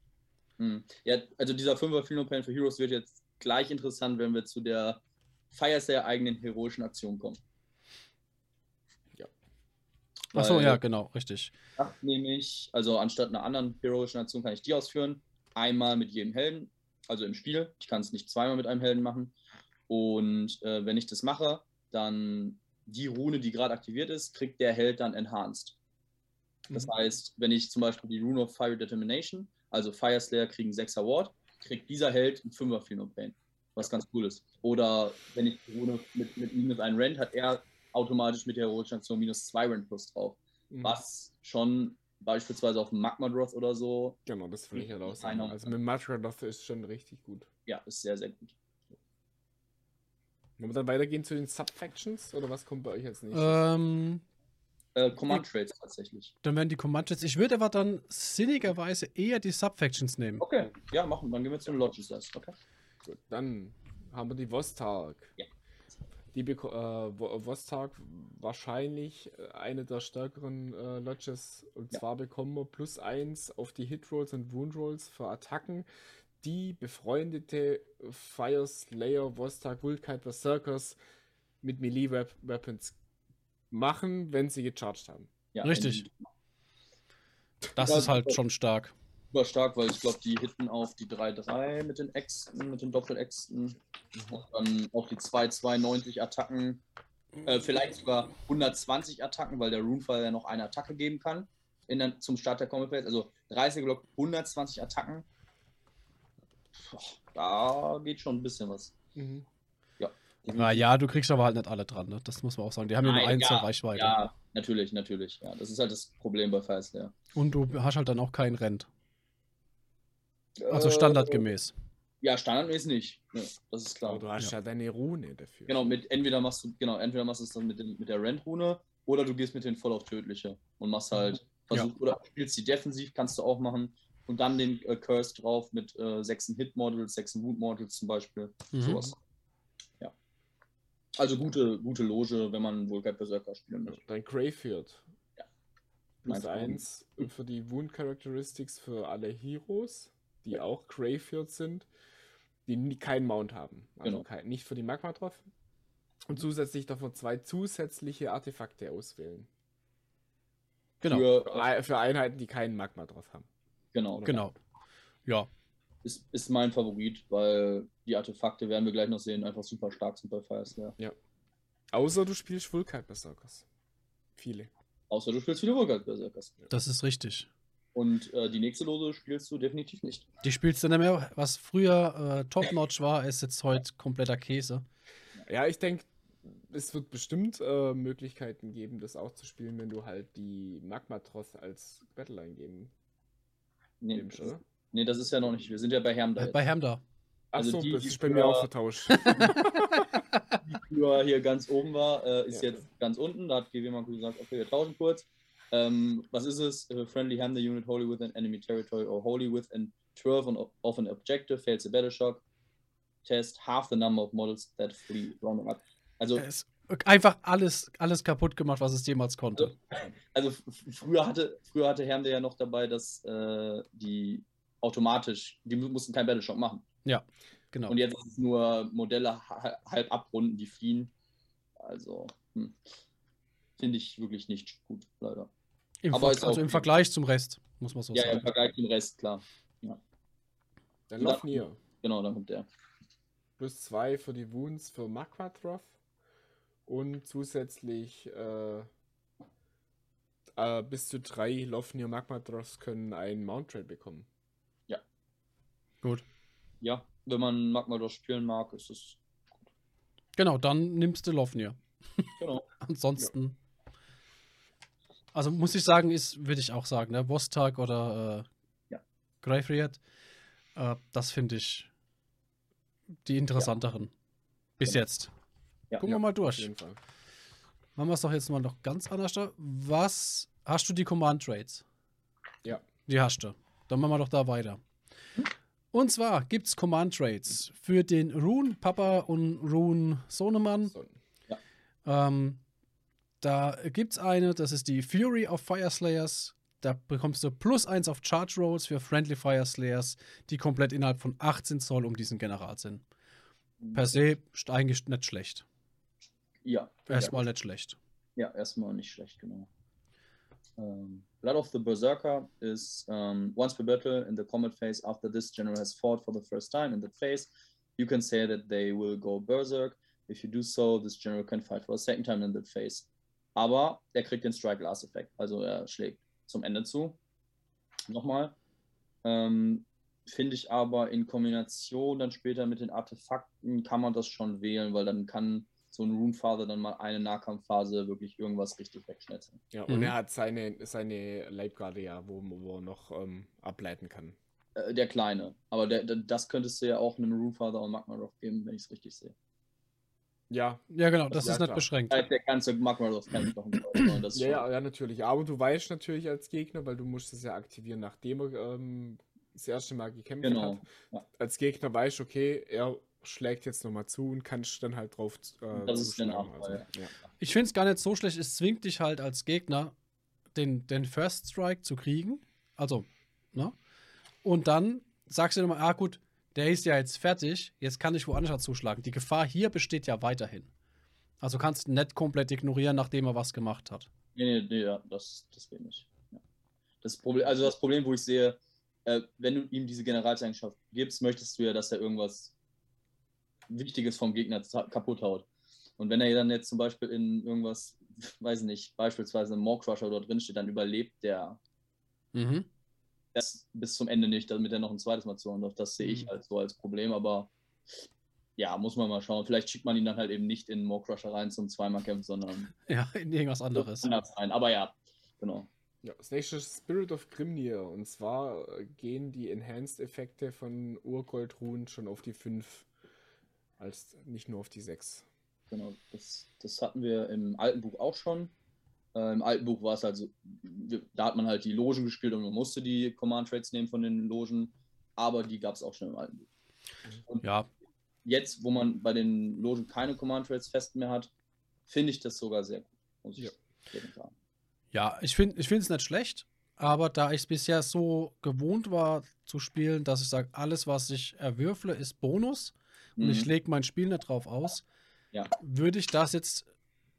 Hm. Ja, also dieser 5er Phenopan für Heroes wird jetzt gleich interessant, wenn wir zu der Fire Slayer eigenen heroischen Aktion kommen. Achso, ja, genau, richtig. Macht nämlich, also anstatt einer anderen heroischen Aktion kann ich die ausführen. Einmal mit jedem Helden, also im Spiel. Ich kann es nicht zweimal mit einem Helden machen. Und äh, wenn ich das mache, dann die Rune, die gerade aktiviert ist, kriegt der Held dann enhanced. Das Mhm. heißt, wenn ich zum Beispiel die Rune of Fire Determination, also Fire Slayer kriegen 6 Award, kriegt dieser Held ein 5er Feel Pain. Was ganz cool ist. Oder wenn ich die Rune mit, mit minus 1 Rent, hat er automatisch mit der Aktion minus 2 Rent plus drauf Mhm. was schon beispielsweise auf dem Magma Droth oder so, Genau, das will ich halt auch. Also mit Matradoth ist schon richtig gut. ja, ist sehr, sehr gut. Wollen wir dann weitergehen zu den Subfactions? Oder was kommt bei euch jetzt nicht? Ähm, Äh, Command Trades tatsächlich. dann werden die Comanches. Ich würde aber dann sinnigerweise eher die Subfactions nehmen. Okay, ja, machen. Dann gehen wir zu den Lodges erst. Okay. Gut, dann haben wir die Vostark. Ja. Die beko- äh, Vostark wahrscheinlich äh, eine der stärkeren äh, Lodges. Und Ja. zwar bekommen wir plus eins auf die Hitrolls und Woundrolls für Attacken, die befreundete Fire Slayer, Vostark, Vulkite, Berserkers mit Melee Wep Weapons machen, wenn sie gecharged haben. Ja, Richtig. Das Ja, ist halt schon stark. Super stark, weil ich glaube, die hitten auf die 3-3 mit den Äxten, mit den Doppel-Äxten. Und dann auf die 2-2-90 Attacken. Äh, vielleicht sogar 120 Attacken, weil der Runefire ja noch eine Attacke geben kann in der, zum Start der Combat Phase. Also 30 Block, 120 Attacken. Puh, Da geht schon ein bisschen was. Na ja, du kriegst aber halt nicht alle dran, ne? Das muss man auch sagen. Die haben ja nur eins zur ja, Reichweite. Ja, natürlich, natürlich. Ja, das ist halt das Problem bei Fire Slayer. Und du hast halt dann auch keinen Rent. Also Äh, standardgemäß. Ja, standardmäßig nicht. Ja, das ist klar. Aber du hast ja, deine Rune dafür. Genau, mit entweder machst du, genau, entweder machst du es dann mit, den, mit der Rent-Rune oder du gehst mit den voll auf tödliche und machst halt, Ja. versuch, oder spielst die defensiv, kannst du auch machen. Und dann den äh, Curse drauf mit äh, sechsen Hit-Models, sechsen Wound-Models zum Beispiel. Mhm. Sowas. Ja. Also gute, gute Loge, wenn man wohl kein Berserker spielen möchte. Dein Greyfield. Mein Plus. 1 für die Wound Characteristics für alle Heroes, die auch Greyfield sind, die nie, keinen Mount haben. Also Genau. kein, nicht für die Magma drauf. Und zusätzlich davon zwei zusätzliche Artefakte auswählen. Genau. Für, Für, Ei- für Einheiten, die keinen Magma drauf haben. genau. Genau. Ja. Ist, ist mein Favorit, weil die Artefakte werden wir gleich noch sehen, einfach super stark sind bei Fire Slayer. Außer du spielst Vulkite Berserkers. Viele. Außer du spielst viele Vulkite Berserkers. Das ist richtig. Und äh, die nächste Lose spielst du definitiv nicht. Die spielst du nicht mehr. Was früher äh, Top-Notch war, ist jetzt heute kompletter Käse. Ja, ich denke, es wird bestimmt äh, Möglichkeiten geben, das auch zu spielen, wenn du halt die Magma-Troth als Battle eingeben Nee, nimmst, das, oder? nee, das ist ja noch nicht. Wir sind ja bei Herm da. Äh, bei. Also Achso, die, das ist bei mir auch vertauscht. die früher hier ganz oben war, äh, ist Ja. jetzt ganz unten. Da hat GW mal gesagt, okay, wir tauschen kurz. Ähm, was ist es? Uh, friendly hand the unit wholly within enemy territory or wholly within 12 on, of an objective fails a battle shock. Test half the number of models that flee rounding up. Also, Es einfach alles, alles kaputt gemacht, was es jemals konnte. also f- früher hatte, früher hatte Herm ja noch dabei, dass äh, die automatisch, die mu- mussten kein Battle Shock machen. Genau. Und jetzt ist es nur Modelle ha- halb abrunden, die fliehen. Also, hm. Finde ich wirklich nicht gut, leider. Im, aber Ver- ist also im Vergleich zum Rest, muss man so ja, ja, im sagen. Vergleich zum Rest, klar. Ja. Dann Ja. Lofnir. Genau, dann kommt der. Plus zwei für die Wounds für Makvatroth. Und zusätzlich äh, äh, bis zu drei Lofnir Magmatroths können einen Mount Trade bekommen. Gut. Ja, wenn man Magmador spielen mag, ist es. Genau, dann nimmst du Lofnir. Genau. Ansonsten. Also muss ich sagen, ist, würde ich auch sagen, ne? Vostag oder äh, Ja. Graveyard, äh, das finde ich die interessanteren. Bis Genau. jetzt. Ja. Gucken Ja, wir mal Auf durch. jeden Fall. Machen wir es doch jetzt mal noch ganz anders. Was hast du die Command Trades? Ja. Die hast du. Dann machen wir doch da weiter. Und zwar gibt es Command Trades für den Rune Papa und Rune Sohnemann. So, Ähm, da gibt es eine, das ist die Fury of Fire Slayers. Da bekommst du plus eins auf Charge Rolls für Friendly Fire Slayers, die komplett innerhalb von 18 Zoll um diesen General sind. Per se ist eigentlich nicht schlecht. Ja. Erstmal nicht schlecht. Ja, erstmal nicht schlecht, genau. Um, Blood of the Berserker is um, once per battle in the combat phase after this general has fought for the first time in that phase, you can say that they will go Berserk. If you do so, this general can fight for a second time in that phase. Aber er kriegt den Strike Last Effekt, also er schlägt zum Ende zu. Nochmal. Ähm, Finde ich aber in Kombination dann später mit den Artefakten kann man das schon wählen, weil dann kann so ein Runefather dann mal eine Nahkampfphase wirklich irgendwas richtig wegschnetzen. ja, und Mhm. er hat seine, seine Leibgarde ja, wo, wo er noch ähm, ableiten kann. Äh, der kleine. Aber der, der, das könntest du ja auch einem Runefather und Magmaroth geben, wenn ich es richtig sehe. Ja, Ja, genau, das Ja, ist nicht klar. beschränkt. Das der ganze Magmaroth kämpft doch nicht. Das ist ja, ja, ja, natürlich. Aber du weißt natürlich als Gegner, weil du musst es ja aktivieren, nachdem er ähm, das erste Mal gekämpft Genau, hat. ja. Als Gegner weißt okay, er schlägt jetzt nochmal zu und kannst dann halt drauf äh, Das ist zuschlagen. Nachteil, ja. Ich finde es gar nicht so schlecht. Es zwingt dich halt als Gegner, den, den First Strike zu kriegen. Also, ne? Und dann sagst du dir mal, ah gut, der ist ja jetzt fertig, jetzt kann ich woanders zuschlagen. Die Gefahr hier besteht ja weiterhin. Also kannst du nicht komplett ignorieren, nachdem er was gemacht hat. Nee, nee, nee, ja, das, das geht nicht. Ja. Das Problem, also das Problem, wo ich sehe, äh, wenn du ihm diese Generalseigenschaft gibst, möchtest du ja, dass er irgendwas Wichtiges vom Gegner kaputt haut. Und wenn er dann jetzt zum Beispiel in irgendwas, weiß nicht, beispielsweise ein Maw Crusher dort drin steht, dann überlebt der Mhm. Das bis zum Ende nicht, damit er noch ein zweites Mal zu hauen darf. Das sehe ich Mhm. halt so als Problem, aber ja, muss man mal schauen. Vielleicht schickt man ihn dann halt eben nicht in Maw Crusher rein zum zweimal kämpfen, sondern Ja, in irgendwas anderes. rein. Aber ja, genau. Ja, das nächste ist Spirit of Grimnir. Und zwar gehen die Enhanced-Effekte von Urgoldruhen schon auf die 5. Als nicht nur auf die 6. Genau, das, das hatten wir im alten Buch auch schon. Äh, Im alten Buch war es halt so, da hat man halt die Logen gespielt und man musste die Command Trades nehmen von den Logen, aber die gab es auch schon im alten Buch. Ja, Jetzt, wo man bei den Logen keine Command Trades fest mehr hat, finde ich das sogar sehr gut, muss ich Ja. sagen. Ja, ich finde ich es nicht schlecht, aber da ich es bisher so gewohnt war zu spielen, dass ich sage, alles, was ich erwürfle, ist Bonus und ich Mhm. lege mein Spiel nicht drauf aus, Ja. würde ich das jetzt,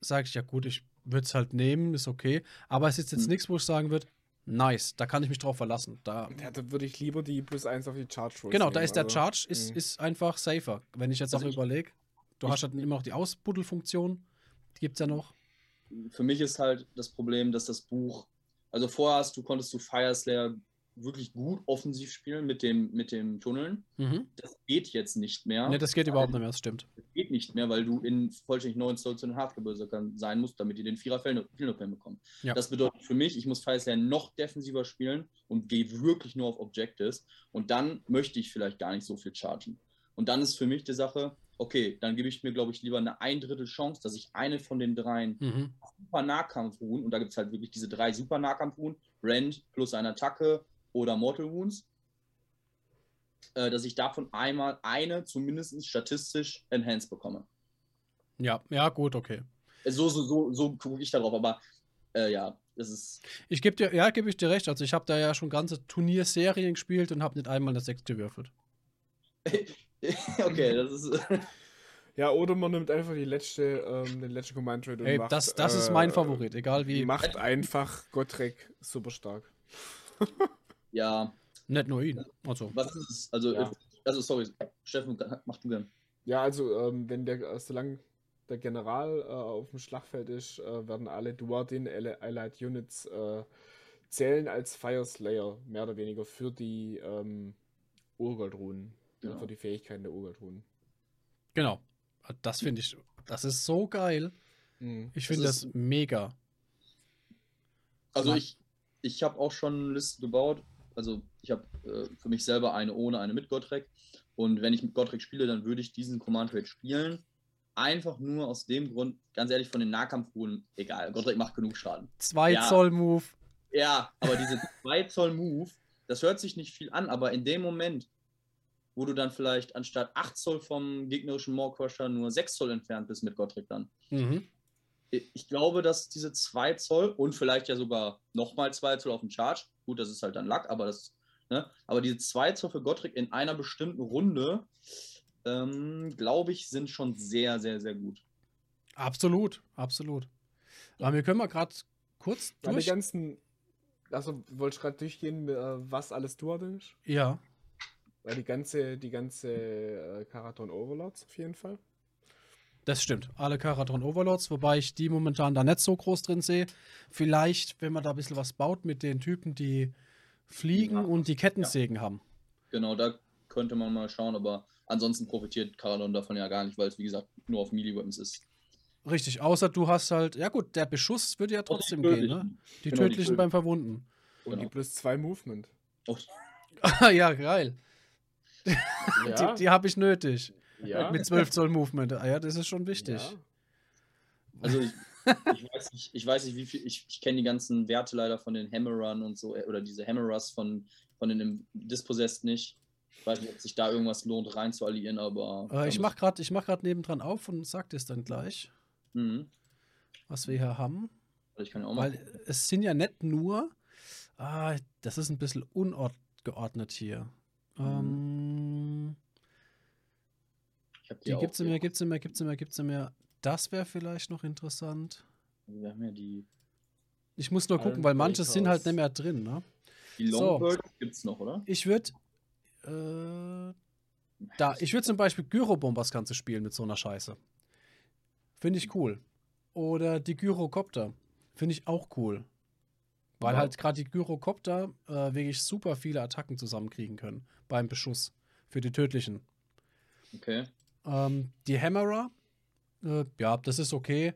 sage ich, ja gut, ich würde es halt nehmen, ist okay, aber es ist jetzt Mhm. nichts, wo ich sagen würde, nice, da kann ich mich drauf verlassen. Da, Ja, da würde ich lieber die plus 1 auf die Charge Rolls genau, da nehmen, ist der also- Charge, ist, Mhm. ist einfach safer. Wenn ich jetzt Also auch überlege, du ich- hast halt immer noch die Ausbuddelfunktion, die gibt es ja noch. Für mich ist halt das Problem, dass das Buch, also vorher hast du, konntest du Fire Slayer wirklich gut offensiv spielen mit dem, mit dem Tunneln. Mhm. Das geht jetzt nicht mehr. Ne, das geht überhaupt nicht mehr, das stimmt. Das geht nicht mehr, weil du in vollständig 9 Zoll zu den Hardcore-Berserkern sein musst, damit die den Vierer Fellnopin bekommen. Ja. Das bedeutet für mich, ich muss Fire Slayer noch defensiver spielen und gehe wirklich nur auf Objectives. Und dann möchte ich vielleicht gar nicht so viel chargen. Und dann ist für mich die Sache, okay, dann gebe ich mir, glaube ich, lieber eine ein Drittel Chance, dass ich eine von den dreien Mhm. super Nahkampfruhen, und da gibt es halt wirklich diese drei super Nahkampfruhen, Rend plus eine Attacke oder Mortal Wounds, äh, dass ich davon einmal eine zumindest statistisch enhanced bekomme. Ja, ja, gut, okay. Äh, So, so, so, so gucke ich darauf, aber äh, ja, das ist. Ich gebe dir, ja, gebe ich dir recht. Also ich habe da ja schon ganze Turnierserien gespielt und habe nicht einmal eine 6 gewürfelt. okay, das ist. Ja, oder man nimmt einfach die letzte, ähm, den letzten Command Trade und Ey, macht, das, das ist äh, mein Favorit, egal wie. Macht einfach Gottrek super stark. ja, Nicht nur ihn. Also, Was ist es? Also, Ja. also sorry, Steffen, mach du gern. Ja, also ähm, wenn der, äh, solange der General äh, auf dem Schlachtfeld ist, äh, werden alle Duardin Alli- Allied Units äh, zählen als Fire Slayer, mehr oder weniger, für die ähm, Urgoldrunen. Genau. Für die Fähigkeiten der Urgoldrunen. genau. Das finde ich, das ist so geil. Mhm. Ich Das finde ist- das mega. Also ich, ich habe auch schon Listen gebaut. Also ich habe äh, für mich selber eine ohne, eine mit Gottrek. Und wenn ich mit Gottrek spiele, dann würde ich diesen Command Trade spielen. Einfach nur aus dem Grund, ganz ehrlich, von den Nahkampfruhen, egal. Gottrek macht genug Schaden. 2 Ja. Zoll Move. Ja, aber diese 2 Zoll Move, das hört sich nicht viel an, aber in dem Moment, wo du dann vielleicht anstatt 8 Zoll vom gegnerischen Maw-Crusher nur 6 Zoll entfernt bist mit Gottrek dann, Mhm. Ich glaube, dass diese 2 Zoll und vielleicht ja sogar nochmal 2 Zoll auf dem Charge, gut, das ist halt dann Lack, aber das, ne, aber diese 2 Zoll für Gottrick in einer bestimmten Runde, ähm, glaube ich, sind schon sehr, sehr, sehr gut. Absolut, absolut. Aber wir können mal gerade kurz durch. ganzen, also wollte ich gerade durchgehen, äh, was alles Duardin ist? Ja, Weil die ganze, die ganze äh, Karaton Overlords auf jeden Fall. Das stimmt. Alle Karatron Overlords, wobei ich die momentan da nicht so groß drin sehe. Vielleicht, wenn man da ein bisschen was baut mit den Typen, die fliegen Ja. und die Kettensägen haben. Genau, da könnte man mal schauen, aber ansonsten profitiert Karadon davon ja gar nicht, weil es, wie gesagt, nur auf Melee-Weapons ist. Richtig, außer du hast halt, ja gut, der Beschuss würde ja trotzdem die gehen, ne? Die Genau, die tödlichen beim Verwunden. Und Genau. die plus zwei Movement. Oh, Ah, ja, geil. Ja, Die, die habe ich nötig. Ja. Mit 12 Zoll Movement. Ah, ja, das ist schon wichtig. Ja. Also ich, ich, weiß nicht, ich weiß nicht, wie viel, ich, ich kenne die ganzen Werte leider von den Hammerrun und so, äh, oder diese Hammerers von, von den Dispossessed nicht. Ich weiß nicht, ob sich da irgendwas lohnt, rein zu alliieren, aber. Äh, ich mache gerade mach grad nebendran auf und sag das dann gleich, Mhm. was wir hier haben. Ich kann ja auch. Weil es sind ja nicht nur. Ah, das ist ein bisschen ungeordnet hier. Ähm, Ich hab die auch gibt's hier. mir, gibt's mir, gibt's mir, gibt's mir. Das wäre vielleicht noch interessant. Wir haben ja die, Ich muss nur gucken, weil manche sind halt nicht mehr drin, ne? die So. Longbird gibt's noch, oder? Ich würde. Äh, da, ich würde zum Beispiel Gyrobombers Ganze spielen mit so einer Scheiße. Finde ich cool. Oder die Gyrocopter. Finde ich auch cool. Weil Ja. halt gerade die Gyrocopter äh, wirklich super viele Attacken zusammenkriegen können beim Beschuss. Für die tödlichen. Okay. Ähm, die Hammerer, äh, ja, das ist okay.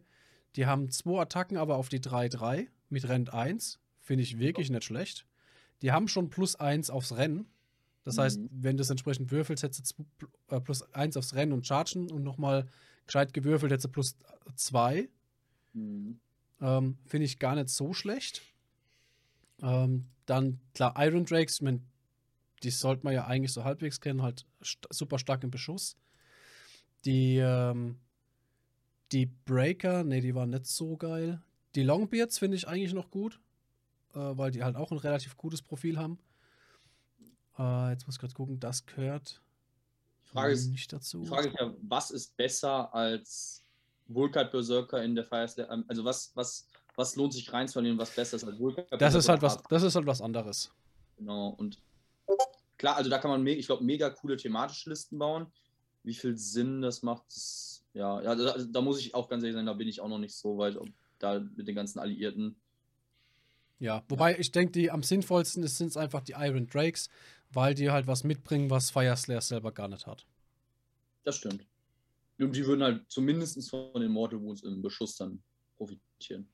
Die haben zwei Attacken, aber auf die 3-3 mit Rent 1. Finde ich wirklich nicht schlecht. Die haben schon plus 1 aufs Rennen. Das heißt, Mhm. wenn du es entsprechend würfelst, hättest du äh, plus 1 aufs Rennen und Chargen und nochmal gescheit gewürfelt, hättest du plus 2. Mhm. Ähm, Finde ich gar nicht so schlecht. Ähm, dann, klar, Iron Drakes, ich mein, die sollte man ja eigentlich so halbwegs kennen, halt st super stark im Beschuss. Die, ähm, die Breaker, nee, die waren nicht so geil. Die Longbeards finde ich eigentlich noch gut, äh, weil die halt auch ein relativ gutes Profil haben. Äh, jetzt muss ich gerade gucken, das gehört Frage ist, nicht dazu. Die Frage ist ja, was ist besser als Vulkat Berserker in der Fire Slam? Also was, was, was lohnt sich reinzunehmen, was besser ist als Vulkat das ist halt was, Berserker? das ist halt was anderes. Genau, und klar, also da kann man, ich glaube, mega coole thematische Listen bauen. Wie viel Sinn das macht, das, ja, ja da, da muss ich auch ganz ehrlich sein, da bin ich auch noch nicht so weit, ob da mit den ganzen Alliierten. Ja, wobei ich denke, die am sinnvollsten sind es einfach die Iron Drakes, weil die halt was mitbringen, was Fire Slayer selber gar nicht hat. Das stimmt. Und die würden halt zumindest von den Mortal Wounds im Beschuss dann profitieren.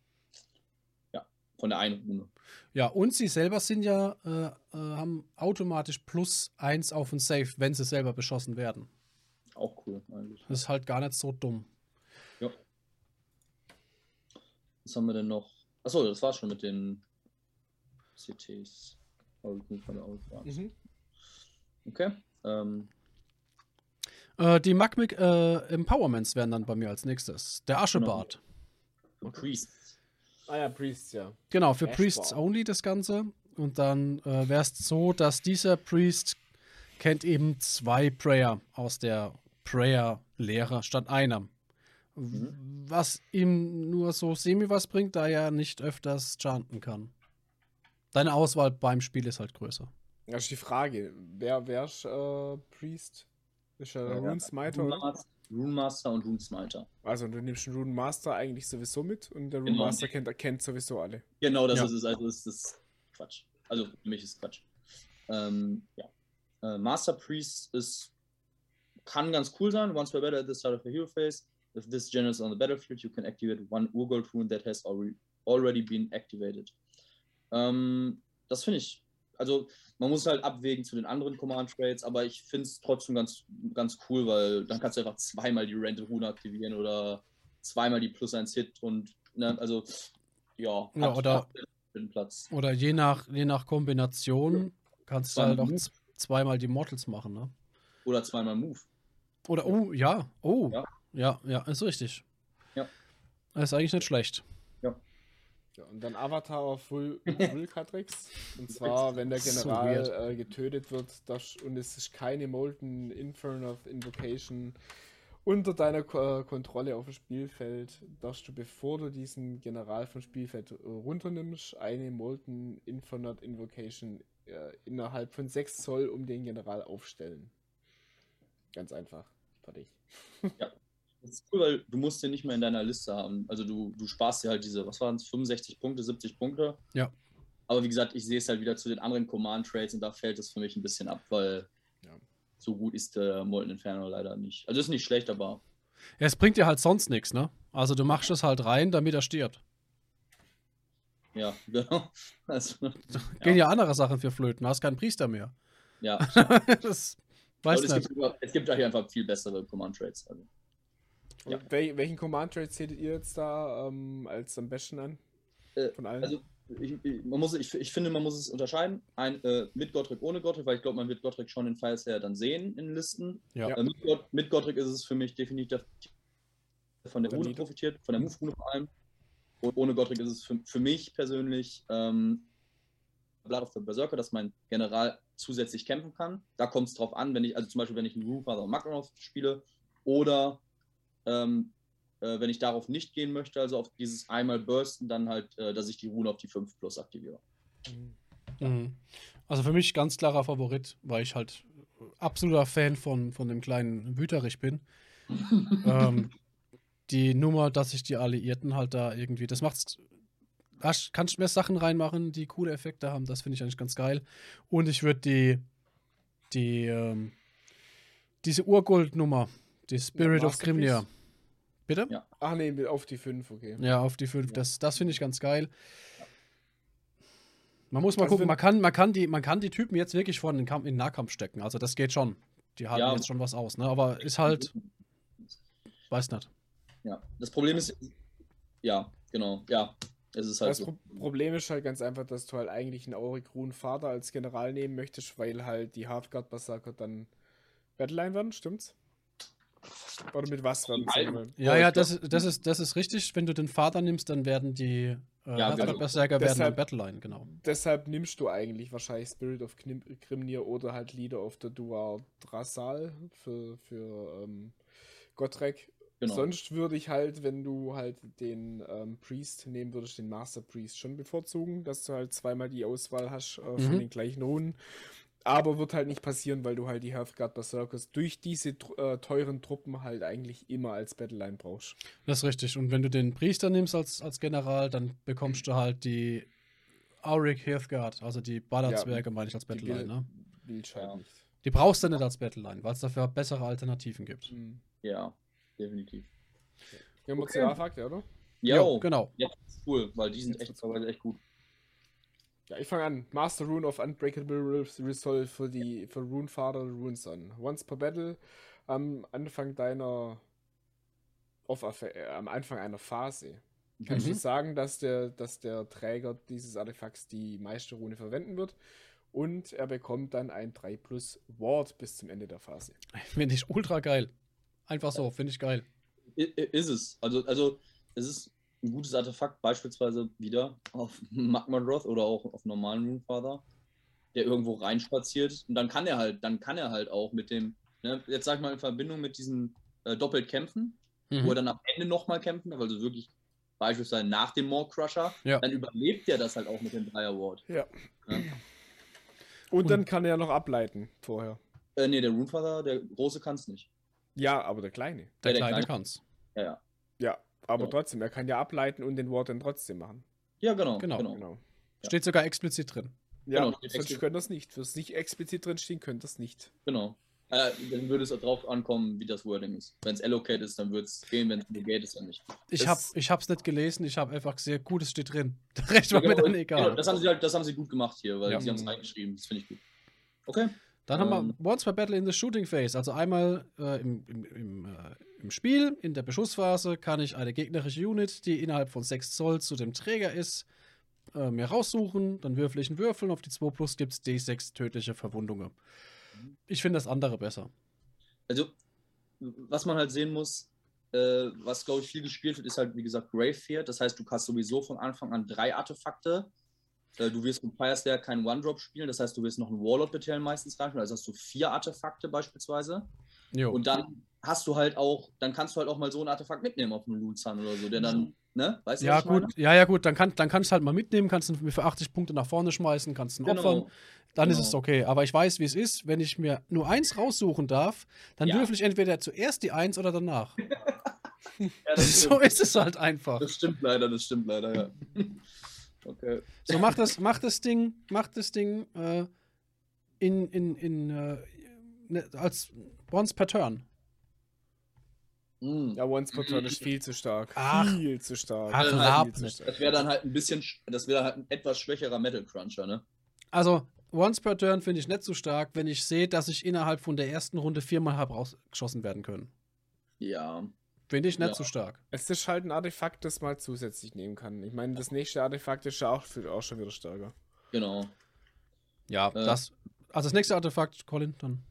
Ja, von der einen Rune. Ja, und sie selber sind ja, äh, äh, haben automatisch plus eins auf den Safe, wenn sie selber beschossen werden. Auch cool, eigentlich. Das ist halt gar nicht so dumm. Was haben wir denn noch? Achso, das war schon mit den CTs. Mhm. Okay. Ähm, Äh, die Magmic äh, Empowerments wären dann bei mir als nächstes. Der Aschebart. für Priests. Ah ja, Priests, ja. Genau, für Ashbart. Priests only das Ganze. Und dann äh, wäre es so, dass dieser Priest kennt eben zwei Prayer aus der Prayer-Lehre statt einer. Mhm. Was ihm nur so semi was bringt, da er nicht öfters chanten kann. Deine Auswahl beim Spiel ist halt größer. Das ist die Frage. Wer wär's äh, Priest? Ist er Ja, Rune Smiter, Rune oder? Master- Rune Master und Rune Smiter. Also du nimmst einen Rune Master eigentlich sowieso mit und der Rune Genau. Master kennt, erkennt sowieso alle. Genau, das Ja. ist es. Also ist das Quatsch. Also für mich ist es Quatsch. Ähm, ja. Äh, Master Priest ist kann ganz cool sein. Once we're better at the start of the hero phase, if this general is on the battlefield, you can activate one Urgold rune that has already, been activated. Ähm, das finde ich. Also man muss halt abwägen zu den anderen Command Trades, aber ich finde es trotzdem ganz, ganz cool, weil dann kannst du einfach zweimal die Rented Rune aktivieren oder zweimal die Plus 1 Hit und ne, also ja, Ja, oder-. Oder je nach, je nach Kombination kannst du halt auch zweimal die Mortals machen, ne? Oder zweimal Move. Oder, oh, ja, oh. Ja. Ja, ja, ist richtig. Ja. Das ist eigentlich nicht schlecht. Ja, und dann Avatar auf Vul Vulcatrix. Und zwar, wenn der So General weird. äh, getötet wird das, und es ist keine Molten Inferno of Invocation unter deiner äh, Kontrolle auf dem Spielfeld, darfst du, bevor du diesen General vom Spielfeld äh, runternimmst, eine Molten Inferno of Invocation äh, innerhalb von 6 Zoll um den General aufstellen. Ganz einfach. Fertig. Das ist cool, weil du musst den nicht mehr in deiner Liste haben. Also du, du sparst dir halt diese, was waren es, 65 Punkte, 70 Punkte. Ja. Aber wie gesagt, ich sehe es halt wieder zu den anderen Command Trades und da fällt es für mich ein bisschen ab, weil Ja. so gut ist der Molten Inferno leider nicht. Also ist nicht schlecht, aber Ja, es bringt dir halt sonst nichts, ne? Also du machst es halt rein, damit er stirbt. ja, genau. Also, Gehen ja andere Sachen für Flöten, hast keinen Priester mehr. ja. das weiß es, gibt, es gibt halt einfach viel bessere Command Trades. Also. Ja. Welchen Command Trade seht ihr jetzt da ähm, als am besten an? Äh, Von allen? Also ich, ich, man muss, ich, ich finde, man muss es unterscheiden. Ein, äh, mit Gottrick, ohne Gottrick, weil ich glaube, man wird Gottrick schon in Files her dann sehen in Listen. Ja. Äh, mit, Got, mit Gottrick ist es für mich definitiv von der Rune profitiert, von der Move-Rune vor allem. Und ohne Gottrick ist es für, für mich persönlich ähm, Blood of the Berserker, dass mein General zusätzlich kämpfen kann. Da kommt es drauf an, wenn ich, also zum Beispiel, wenn ich einen Runefather und Makarov spiele oder ähm, äh, wenn ich darauf nicht gehen möchte, also auf dieses einmal Bursten, dann halt, äh, dass ich die Rune auf die 5 plus aktiviere. Mhm. Also für mich ganz klarer Favorit, weil ich halt absoluter Fan von, von dem kleinen Wüterich bin. ähm, die Nummer, dass sich die Alliierten halt da irgendwie, das macht's. Hast, kannst mehr Sachen reinmachen, die coole Effekte haben, das finde ich eigentlich ganz geil. Und ich würde die, die, ähm, diese Urgold-Nummer, die Spirit of Masterpiece. Grimnir. Bitte? Ja. Ach nee, auf die 5, okay. Ja, auf die 5. Das, das finde ich ganz geil. Man muss mal Also gucken, man kann, man, kann die, man kann die Typen jetzt wirklich vor in den, Kampf, in den Nahkampf stecken. Also das geht schon. Die halten Ja. jetzt schon was aus, ne? Aber ist halt, weiß nicht. Ja, das Problem ist, ja, genau, ja, es ist halt Das so. Pro Problem ist halt ganz einfach, dass du halt eigentlich einen Auric Rune Vater als General nehmen möchtest, weil halt die Hardguard Berserker dann Battleline werden, stimmt's? Oder mit was werden sie? Ja, ja, das, ist- das, ist, das ist richtig. Wenn du den Vater nimmst, dann werden die äh, Ja, genau. Berserker werden dann Deshalb- Battleline, genau. Deshalb nimmst du eigentlich wahrscheinlich Spirit of Knim Grimnir oder halt Leader of the Duar Drasal für, für ähm, Gottrek. Genau. Sonst würde ich halt, wenn du halt den ähm, Priest nehmen würdest, den Master Priest schon bevorzugen, dass du halt zweimal die Auswahl hast äh, von Mhm. den gleichen Runen. Aber wird halt nicht passieren, weil du halt die Hearthguard Berserkers durch diese äh, teuren Truppen halt eigentlich immer als Battleline brauchst. Das ist richtig. Und wenn du den Priester nimmst als, als General, dann bekommst du halt die Auric Hearthguard, also die Ballerzwerge, meine ich, als Die Battleline. will- Ne? willst halt Ja. Die brauchst du nicht als Battleline, weil es dafür bessere Alternativen gibt. Mhm. Ja, definitiv. Wir Okay. zu der Fakte, oder? Ja, Jo, genau. jetzt ist cool, weil die sind Jetzt echt, echt gut. Ja, ich fange an. Master Rune of Unbreakable Res- Resolve für die für Rune Father Rune Son. Once per Battle am Anfang deiner auf, äh, am Anfang einer Phase kannst Mhm. du sagen, dass der, dass der Träger dieses Artefakts die meiste Rune verwenden wird und er bekommt dann ein 3 plus Ward bis zum Ende der Phase. Finde ich ultra geil. Einfach so, finde ich geil. Ist es. Also, also, es ist ein gutes Artefakt, beispielsweise wieder auf Magmadroth oder auch auf normalen Moonfather, der irgendwo reinspaziert und dann kann er halt, dann kann er halt auch mit dem, ne, jetzt sag ich mal in Verbindung mit diesen äh, doppelt kämpfen, wo er Mhm. dann am Ende nochmal kämpfen darf, also wirklich beispielsweise nach dem Maw Crusher, Ja. dann überlebt er das halt auch mit dem 3 Award. Ja. Ja. Und, Und- dann kann er ja noch ableiten vorher. Äh, nee, der Runefather, der große kann es nicht. Ja, aber der Kleine. Der der Kleine Kleine- kann's. Ja, ja. Ja, aber Ja. trotzdem, er kann ja ableiten und den Ward dann trotzdem machen. Ja, genau. Genau. genau. Genau. Steht sogar explizit drin. Ja, Genau, sonst können das nicht. Fürs nicht explizit drinstehen, könnt das nicht. genau. Äh, dann würde es drauf ankommen, wie das Wording ist. Wenn es allocate ist, dann wird es gehen, wenn es allocate ist, dann nicht. Ich Es- habe ich hab's nicht gelesen, ich habe einfach gesehen, gut, es steht drin. Der Recht war Ja, mir genau, dann egal. Genau, das haben sie halt, das haben sie gut gemacht hier, weil Ja. sie haben es reingeschrieben. Das finde ich gut. Okay. Dann haben Ähm. wir Once per Battle in the Shooting Phase. Also einmal äh, im, im, im, äh, im Spiel, in der Beschussphase, kann ich eine gegnerische Unit, die innerhalb von 6 Zoll zu dem Träger ist, äh, mir raussuchen. Dann würfel ich einen Würfel und auf die 2 Plus gibt es D6 tödliche Verwundungen. Ich finde das andere besser. Also, was man halt sehen muss, äh, was glaube ich viel gespielt wird, ist halt, wie gesagt, Gravefear. Das heißt, du hast sowieso von Anfang an drei Artefakte. Äh, du wirst mit Fire Slayer keinen One-Drop spielen, das heißt, du wirst noch einen Warlord Battalion meistens reinspielen. Also hast du vier Artefakte beispielsweise. Jo. Und dann hast du halt auch, dann kannst du halt auch mal so ein Artefakt mitnehmen auf einem Lunzan oder so, der dann, ne? Weißt du, ja, was ich meine? gut, ja, ja, gut, dann, kann, dann kannst du halt mal mitnehmen, kannst ihn für 80 Punkte nach vorne schmeißen, kannst ihn opfern. Genau. Dann ist Genau. es okay. Aber ich weiß, wie es ist. Wenn ich mir nur eins raussuchen darf, dann Ja. würfel ich entweder zuerst die Eins oder danach. Ja, so ist es halt einfach. das stimmt leider, das stimmt leider, ja. Okay. So macht das, macht das Ding, macht das Ding äh, in, in, in äh, ne, als once per turn. Mm. Ja, Once per Turn ist viel zu stark. Ach. viel zu stark. Ach, viel lab zu stark. Das wäre dann halt ein bisschen, sch- das wäre halt ein etwas schwächerer Metal Cruncher, ne? Also once per turn finde ich nicht so stark, wenn ich sehe, dass ich innerhalb von der ersten Runde viermal habe rausgeschossen werden können. Ja. Finde ich nicht Ja. so stark. Es ist halt ein Artefakt, das man zusätzlich nehmen kann. Ich meine, das nächste Artefakt ist ja auch, für- auch schon wieder stärker. Genau. Ja, Äh. das. Also das nächste Artefakt, Colin, dann.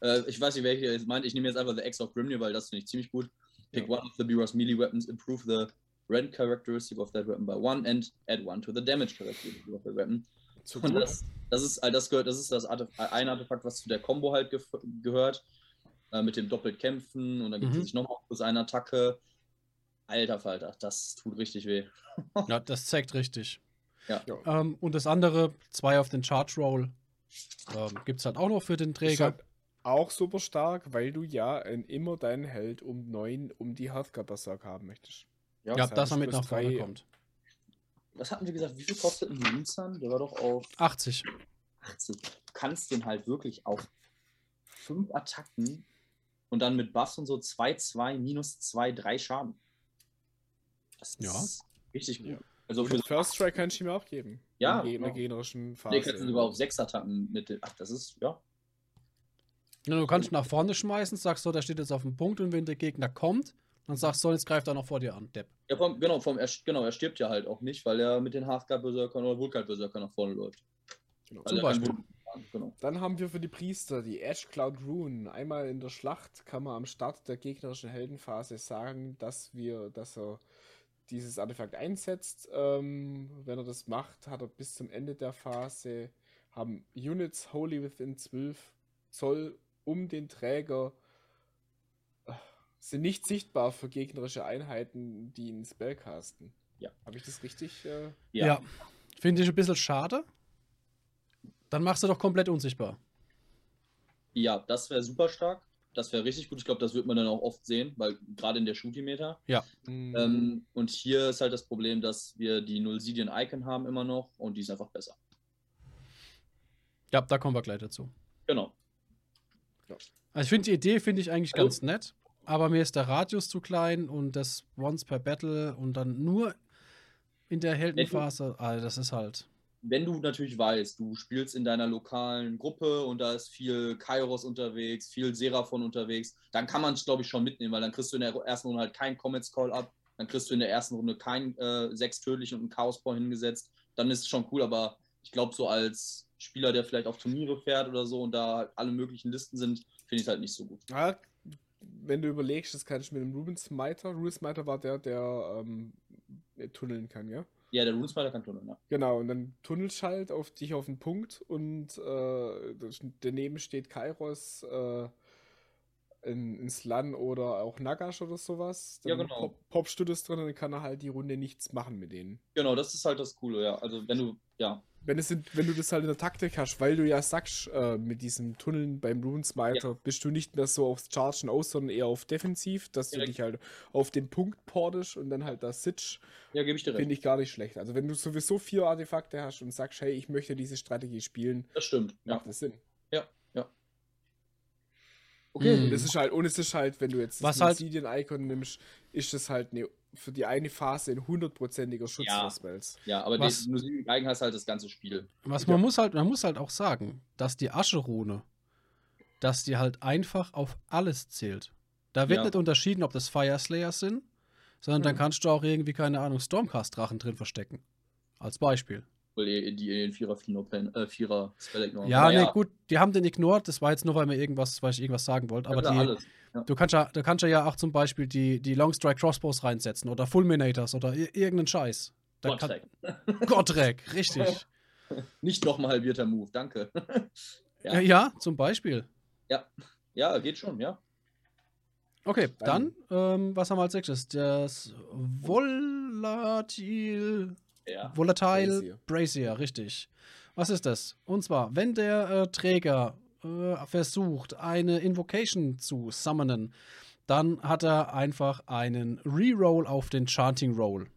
Äh, ich weiß nicht, welche ihr jetzt meint. Ich nehme jetzt einfach The Axe of Grimnir, weil das finde ich ziemlich gut. Pick Ja. one of the Beerus melee weapons, improve the rend characteristic of that weapon by one and add one to the damage characteristic of the weapon. Zu Und das, das ist, all das gehört, das ist das Artef äh, ein Artefakt, was zu der Combo halt gef- gehört. Äh, mit dem doppelt kämpfen und dann gibt es Mhm. sich nochmal plus eine Attacke. Alter Falter, das tut richtig weh. Ja, das zeigt richtig. Ja. Ja. Ähm, und das andere, zwei auf den Charge Roll, ähm, gibt es halt auch noch für den Träger. halt auch super stark, weil du ja in immer deinen Held um 9 um die Healthcare Berserk haben möchtest. ja, das dass er heißt, mit plus nach vorne drei- kommt. Was hatten wir gesagt? Wie viel kostet ein Lunzan? Der war doch auf 80. 80. Du kannst den halt wirklich auf fünf Attacken und dann mit Buffs und so 2, 2, minus 2, 3 Schaden. Das Ja. ist richtig gut. Ja. Also First Strike kann ich ihm auch geben. Ja, In jener genau. generischen Phase. den kannst du sogar auf 6 Attacken mit. Ach, das ist, ja. Ja, du kannst nach vorne schmeißen, sagst so, der steht jetzt auf dem Punkt und wenn der Gegner kommt, dann sagst du, so, jetzt greift er noch vor dir an, Depp. ja vom, genau, vom, er, genau, er stirbt ja halt auch nicht, weil er mit den Hearthguard-Berserkern oder Vulkan-Berserkern nach vorne läuft. Genau. Also Zum Beispiel. Genau. Dann haben wir für die Priester die Ash Cloud Rune. Einmal in der Schlacht kann man am Start der gegnerischen Heldenphase sagen, dass wir, dass er dieses Artefakt einsetzt. Ähm, wenn er das macht, hat er bis zum Ende der Phase haben Units wholly within 12 Zoll um den Träger äh, sind nicht sichtbar für gegnerische Einheiten, die ihn Spellcasten. Ja. Habe ich das richtig? Äh? Ja. Ja. Finde ich ein bisschen schade. Dann machst du doch komplett unsichtbar. Ja, das wäre super stark. Das wäre richtig gut. Ich glaube, das wird man dann auch oft sehen, weil gerade in der Shooty-Meter. Mhm. Ähm, und hier ist halt das Problem, dass wir die Nullsidian Icon haben immer noch und die ist einfach besser. Ja, da kommen wir gleich dazu. Genau. Also ich finde die Idee finde ich eigentlich Also- ganz nett, aber mir ist der Radius zu klein und das Once per Battle und dann nur in der Heldenphase, ah, das ist halt. Wenn du natürlich weißt, du spielst in deiner lokalen Gruppe und da ist viel Kairos unterwegs, viel Seraphon unterwegs, dann kann man es, glaube ich, schon mitnehmen, weil dann kriegst du in der ersten Runde halt keinen Comets Call ab, dann kriegst du in der ersten Runde kein äh, sechs tödlich und einen Chaos Ball hingesetzt. Dann ist es schon cool, aber ich glaube, so als Spieler, der vielleicht auf Turniere fährt oder so und da halt alle möglichen Listen sind, finde ich es halt nicht so gut. Ja, wenn du überlegst, das kann ich mit dem Ruben Smiter. Ruben Smiter war der, der ähm, tunneln kann, ja? Ja, der Runesmiter kann tunneln, ja. Genau, und dann tunnelst halt auf dich auf den Punkt und äh, daneben steht Kairos, äh, in, in Slan oder auch Nagash oder sowas. Dann Ja, genau. Pop, poppst du das drin und dann kann er halt die Runde nichts machen mit denen. Genau, das ist halt das Coole, ja. Also wenn du, ja, wenn, es in, wenn du das halt in der Taktik hast, weil du ja sagst, äh, mit diesem Tunneln beim Runesmiter ja. bist du nicht mehr so aufs Chargen aus, sondern eher auf Defensiv, dass Direkt. du dich halt auf den Punkt portest und dann halt da sitzt. Ja, gebe ich dir Finde ich gar nicht schlecht. Also wenn du sowieso vier Artefakte hast und sagst, hey, ich möchte diese Strategie spielen, das stimmt. Macht ja. das Sinn. Ja, ja. Okay. Mhm. Und es ist halt, und es ist halt, wenn du jetzt das halt Icon nimmst, ist es halt eine für die eine Phase ein hundertprozentiger Schutz ja. Spells. Ja, aber was, die Musik eigen hast halt das ganze Spiel. Was man ja. muss halt, man muss halt auch sagen, dass die Ascherune, dass die halt einfach auf alles zählt. Da wird ja. nicht unterschieden, ob das Fire Slayers sind, sondern mhm. dann kannst du auch irgendwie, keine Ahnung, Stormcast-Drachen drin verstecken. Als Beispiel. Die, die den Vierer, äh, Vierer Spell ignorieren. Ja, nee, gut, die haben den ignored, das war jetzt nur, weil mir irgendwas, weil ich irgendwas sagen wollte, aber die. Ja. Du kannst ja, du kannst ja auch zum Beispiel die, die Long Strike Crossbows reinsetzen oder Fulminators oder irgendeinen Scheiß. Gottrek. Gottrek, richtig. Nicht nochmal halbierter Move, danke. ja. ja, zum Beispiel. Ja, ja, geht schon, ja. Okay, dann, ähm, was haben wir als nächstes? Das Volatil. Ja. Volatile Brazier. Brazier, richtig. Was ist das? Und zwar, wenn der äh, Träger äh, versucht, eine Invocation zu summonen, dann hat er einfach einen Reroll auf den Chanting Roll.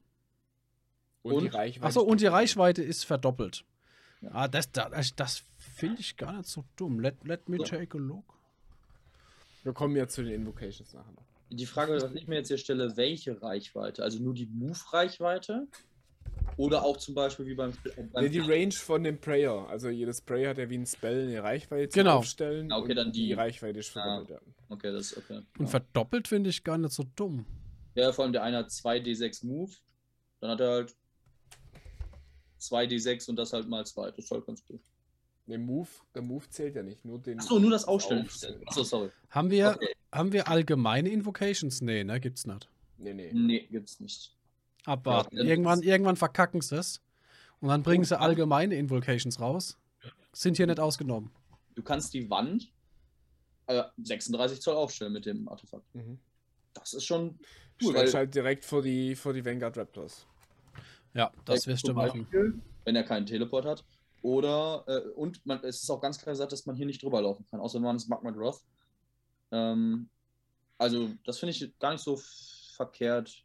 Und, und die Reichweite. Achso, und die Reichweite ist verdoppelt. Ja. Ah, das, das, das finde ich gar nicht so dumm. Let, let me take a look. Wir kommen ja zu den Invocations nachher noch. Die Frage, was ich mir jetzt hier stelle, welche Reichweite? Also nur die Move-Reichweite? Oder auch zum Beispiel wie beim. beim nee, die Range von dem Prayer. Also jedes Prayer hat ja wie ein Spell eine Reichweite genau. aufstellen. Ah, okay, dann die. die Reichweite ist verdoppelt. Ah, okay, das ist okay. Und ja. verdoppelt finde ich gar nicht so dumm. Ja, vor allem der eine hat 2d6 Move. Dann hat er halt 2d6 und das halt mal 2. Das ist halt ganz gut. Der Move, der Move zählt ja nicht, nur den. Achso, nur das Ausstellen. Achso, sorry. Haben wir, okay. haben wir allgemeine Invocations? Nee, ne, gibt's nicht. Nee, nee. Nee, gibt's nicht. Abwarten. Ja, irgendwann, irgendwann verkacken sie es. Und dann bringen sie allgemeine Invocations raus. Sind hier nicht ausgenommen. Du kannst die Wand äh, 36 Zoll aufstellen mit dem Artefakt. Mhm. Das ist schon cool. Stellst halt direkt vor die, vor die Vanguard Raptors. Ja, das wirst du machen. Wenn er keinen Teleport hat. Oder, äh, und man, es ist auch ganz klar gesagt, dass man hier nicht drüber laufen kann, außer man ist Magma Wrath. Ähm, also, das finde ich gar nicht so verkehrt.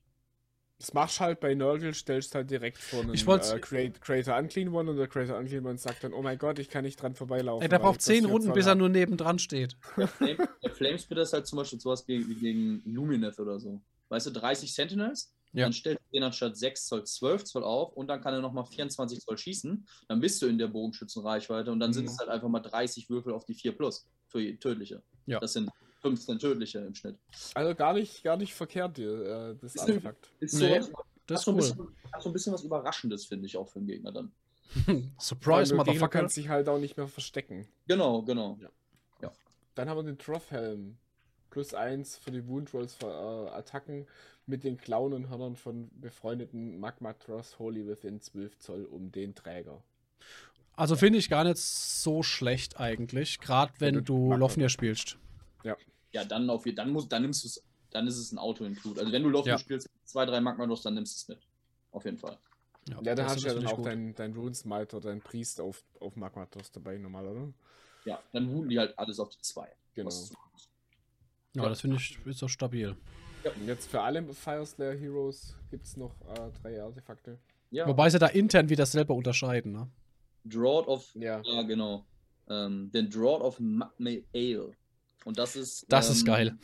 Das machst halt bei Nurgle, stellst halt direkt vor einen ich äh, Creator Unclean One und der Creator Unclean One sagt dann, oh mein Gott, ich kann nicht dran vorbeilaufen. Ey, der braucht zehn Runden, bis er nur nebendran steht. Der, Flame, der Flamespitter ist halt zum Beispiel sowas wie gegen Lumineth oder so. Weißt du, 30 Sentinels, ja. dann stellt er anstatt 6 Zoll 12 Zoll auf und dann kann er nochmal 24 Zoll schießen. Dann bist du in der Bogenschützenreichweite und dann mhm. sind es halt einfach mal 30 Würfel auf die 4 plus für tödliche. Ja. Das sind 15 tödliche im Schnitt. Also gar nicht, gar nicht verkehrt, äh, das Artefakt. Ist so, nee. Das ist cool. Bisschen, hat so ein bisschen was Überraschendes, finde ich, auch für den Gegner dann. Surprise, Motherfucker. kann sich halt auch nicht mehr verstecken. Genau, genau. Ja. ja. Dann haben wir den Trough-Helm. Plus eins für die Woundrolls für äh, Attacken mit den Klauen und Hörnern von befreundeten Magma Tross Holy Within 12 Zoll um den Träger. Also finde ich gar nicht so schlecht eigentlich, gerade wenn du Lofnir spielst. Ja. Ja, dann auf dann muss dann nimmst du es dann ist es ein Auto-Include. Also wenn du Lofnir ja. spielst, zwei, drei Magmados, dann nimmst du es mit. Auf jeden Fall. Ja, ja da hast du ja dann auch dein, dein Runesmite oder dein Priest auf, auf Magmatos dabei, normal, oder? Ja, dann wooten die halt alles auf die zwei. Genau. Ja, ja, das finde ich ist doch stabil. Ja. Und jetzt für alle Fire Slayer Heroes gibt es noch äh, drei Artefakte. Ja. Wobei sie da intern wieder selber unterscheiden, ne? Drought of. Ja, ja genau. Ähm, den Drought of Magma Ale. Und das ist. Das ähm, ist geil.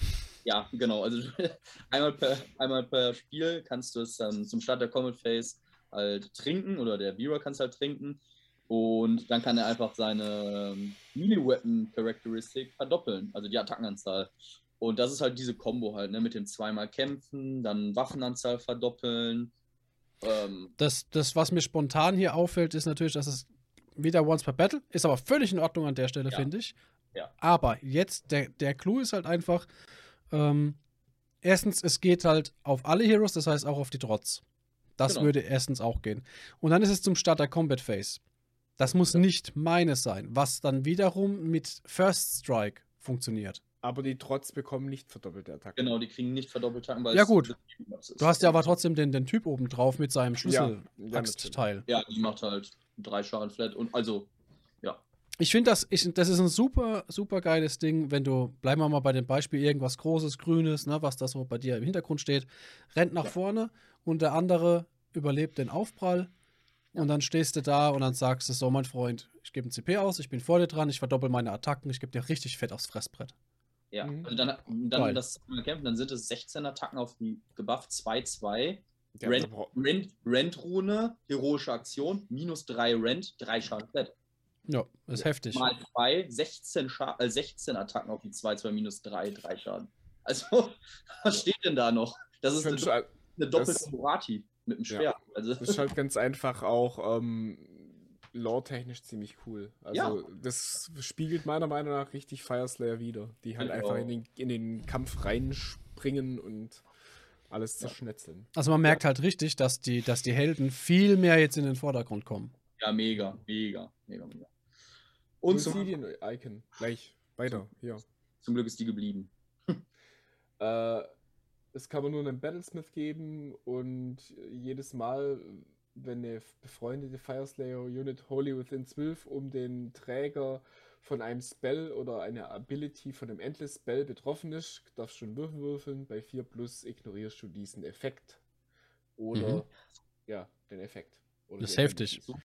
Ja, genau. Also einmal per, einmal per Spiel kannst du es dann zum Start der Comet Phase halt trinken oder der Viewer kann es halt trinken. Und dann kann er einfach seine ähm, Melee-Weapon-Charakteristik verdoppeln, also die Attackenanzahl. Und das ist halt diese Combo halt, ne, mit dem zweimal kämpfen, dann Waffenanzahl verdoppeln. Ähm, das, das, was mir spontan hier auffällt, ist natürlich, dass es wieder Once per Battle ist, aber völlig in Ordnung an der Stelle, ja. finde ich. Ja. Aber jetzt, der, der Clou ist halt einfach, ähm, erstens, es geht halt auf alle Heroes, das heißt auch auf die Trotz. Das genau. würde erstens auch gehen. Und dann ist es zum Start der Combat Phase. Das muss ja. nicht meines sein, was dann wiederum mit First Strike funktioniert. Aber die Trotz bekommen nicht verdoppelte Attacken. Genau, die kriegen nicht verdoppelte Attacken, weil Ja, gut. Du hast ja aber trotzdem den, den Typ oben drauf mit seinem Schlüssel-Teil. Ja, ja, die macht halt drei Schaden flat und also, ja. Ich finde, das, ich, das ist ein super, super geiles Ding, wenn du, bleiben wir mal bei dem Beispiel, irgendwas Großes, Grünes, ne, was da so bei dir im Hintergrund steht, rennt nach Ja. vorne und der andere überlebt den Aufprall. Und dann stehst du da und dann sagst du so, mein Freund, ich gebe ein CP aus, ich bin vor dir dran, ich verdoppel meine Attacken, ich gebe dir richtig fett aufs Fressbrett. Ja, Mhm. also dann, Geil. dann das kämpfen, dann sind es 16 Attacken auf die gebufft, 2-2. Ja, Rent, da brauch- Rent, Rent-Rune, heroische Aktion, minus 3 Rent, 3 Schaden flat. Ja, ist heftig. Mal 2, 16, Scha äh, 16 Attacken auf die 2-2, minus 3, 3 Schaden. Also, was steht denn da noch? Das ist eine, halt- eine doppelte Murati mit dem Ja. Schwert. Also, Das ist halt ganz einfach auch ähm, lore-technisch ziemlich cool. Also Ja. das spiegelt meiner Meinung nach richtig Fire Slayer wieder, die halt ich einfach in den, in den Kampf reinspringen und alles zerschnetzeln. Also man merkt halt richtig, dass die, dass die Helden viel mehr jetzt in den Vordergrund kommen. ja, mega, mega, mega, mega. Und zum, Obsidian-Icon, gleich, weiter, hier. zum Glück ist die geblieben. Äh, es kann man nur einen Battlesmith geben und jedes Mal, wenn eine befreundete Fireslayer-Unit Holy Within 12 um den Träger von einem Spell oder einer Ability von einem Endless Spell betroffen ist, darfst du einen Würfel würfeln. Bei 4 plus ignorierst du diesen Effekt. Oder, Mhm. ja, den Effekt. Oder Das ist heftig. Ability.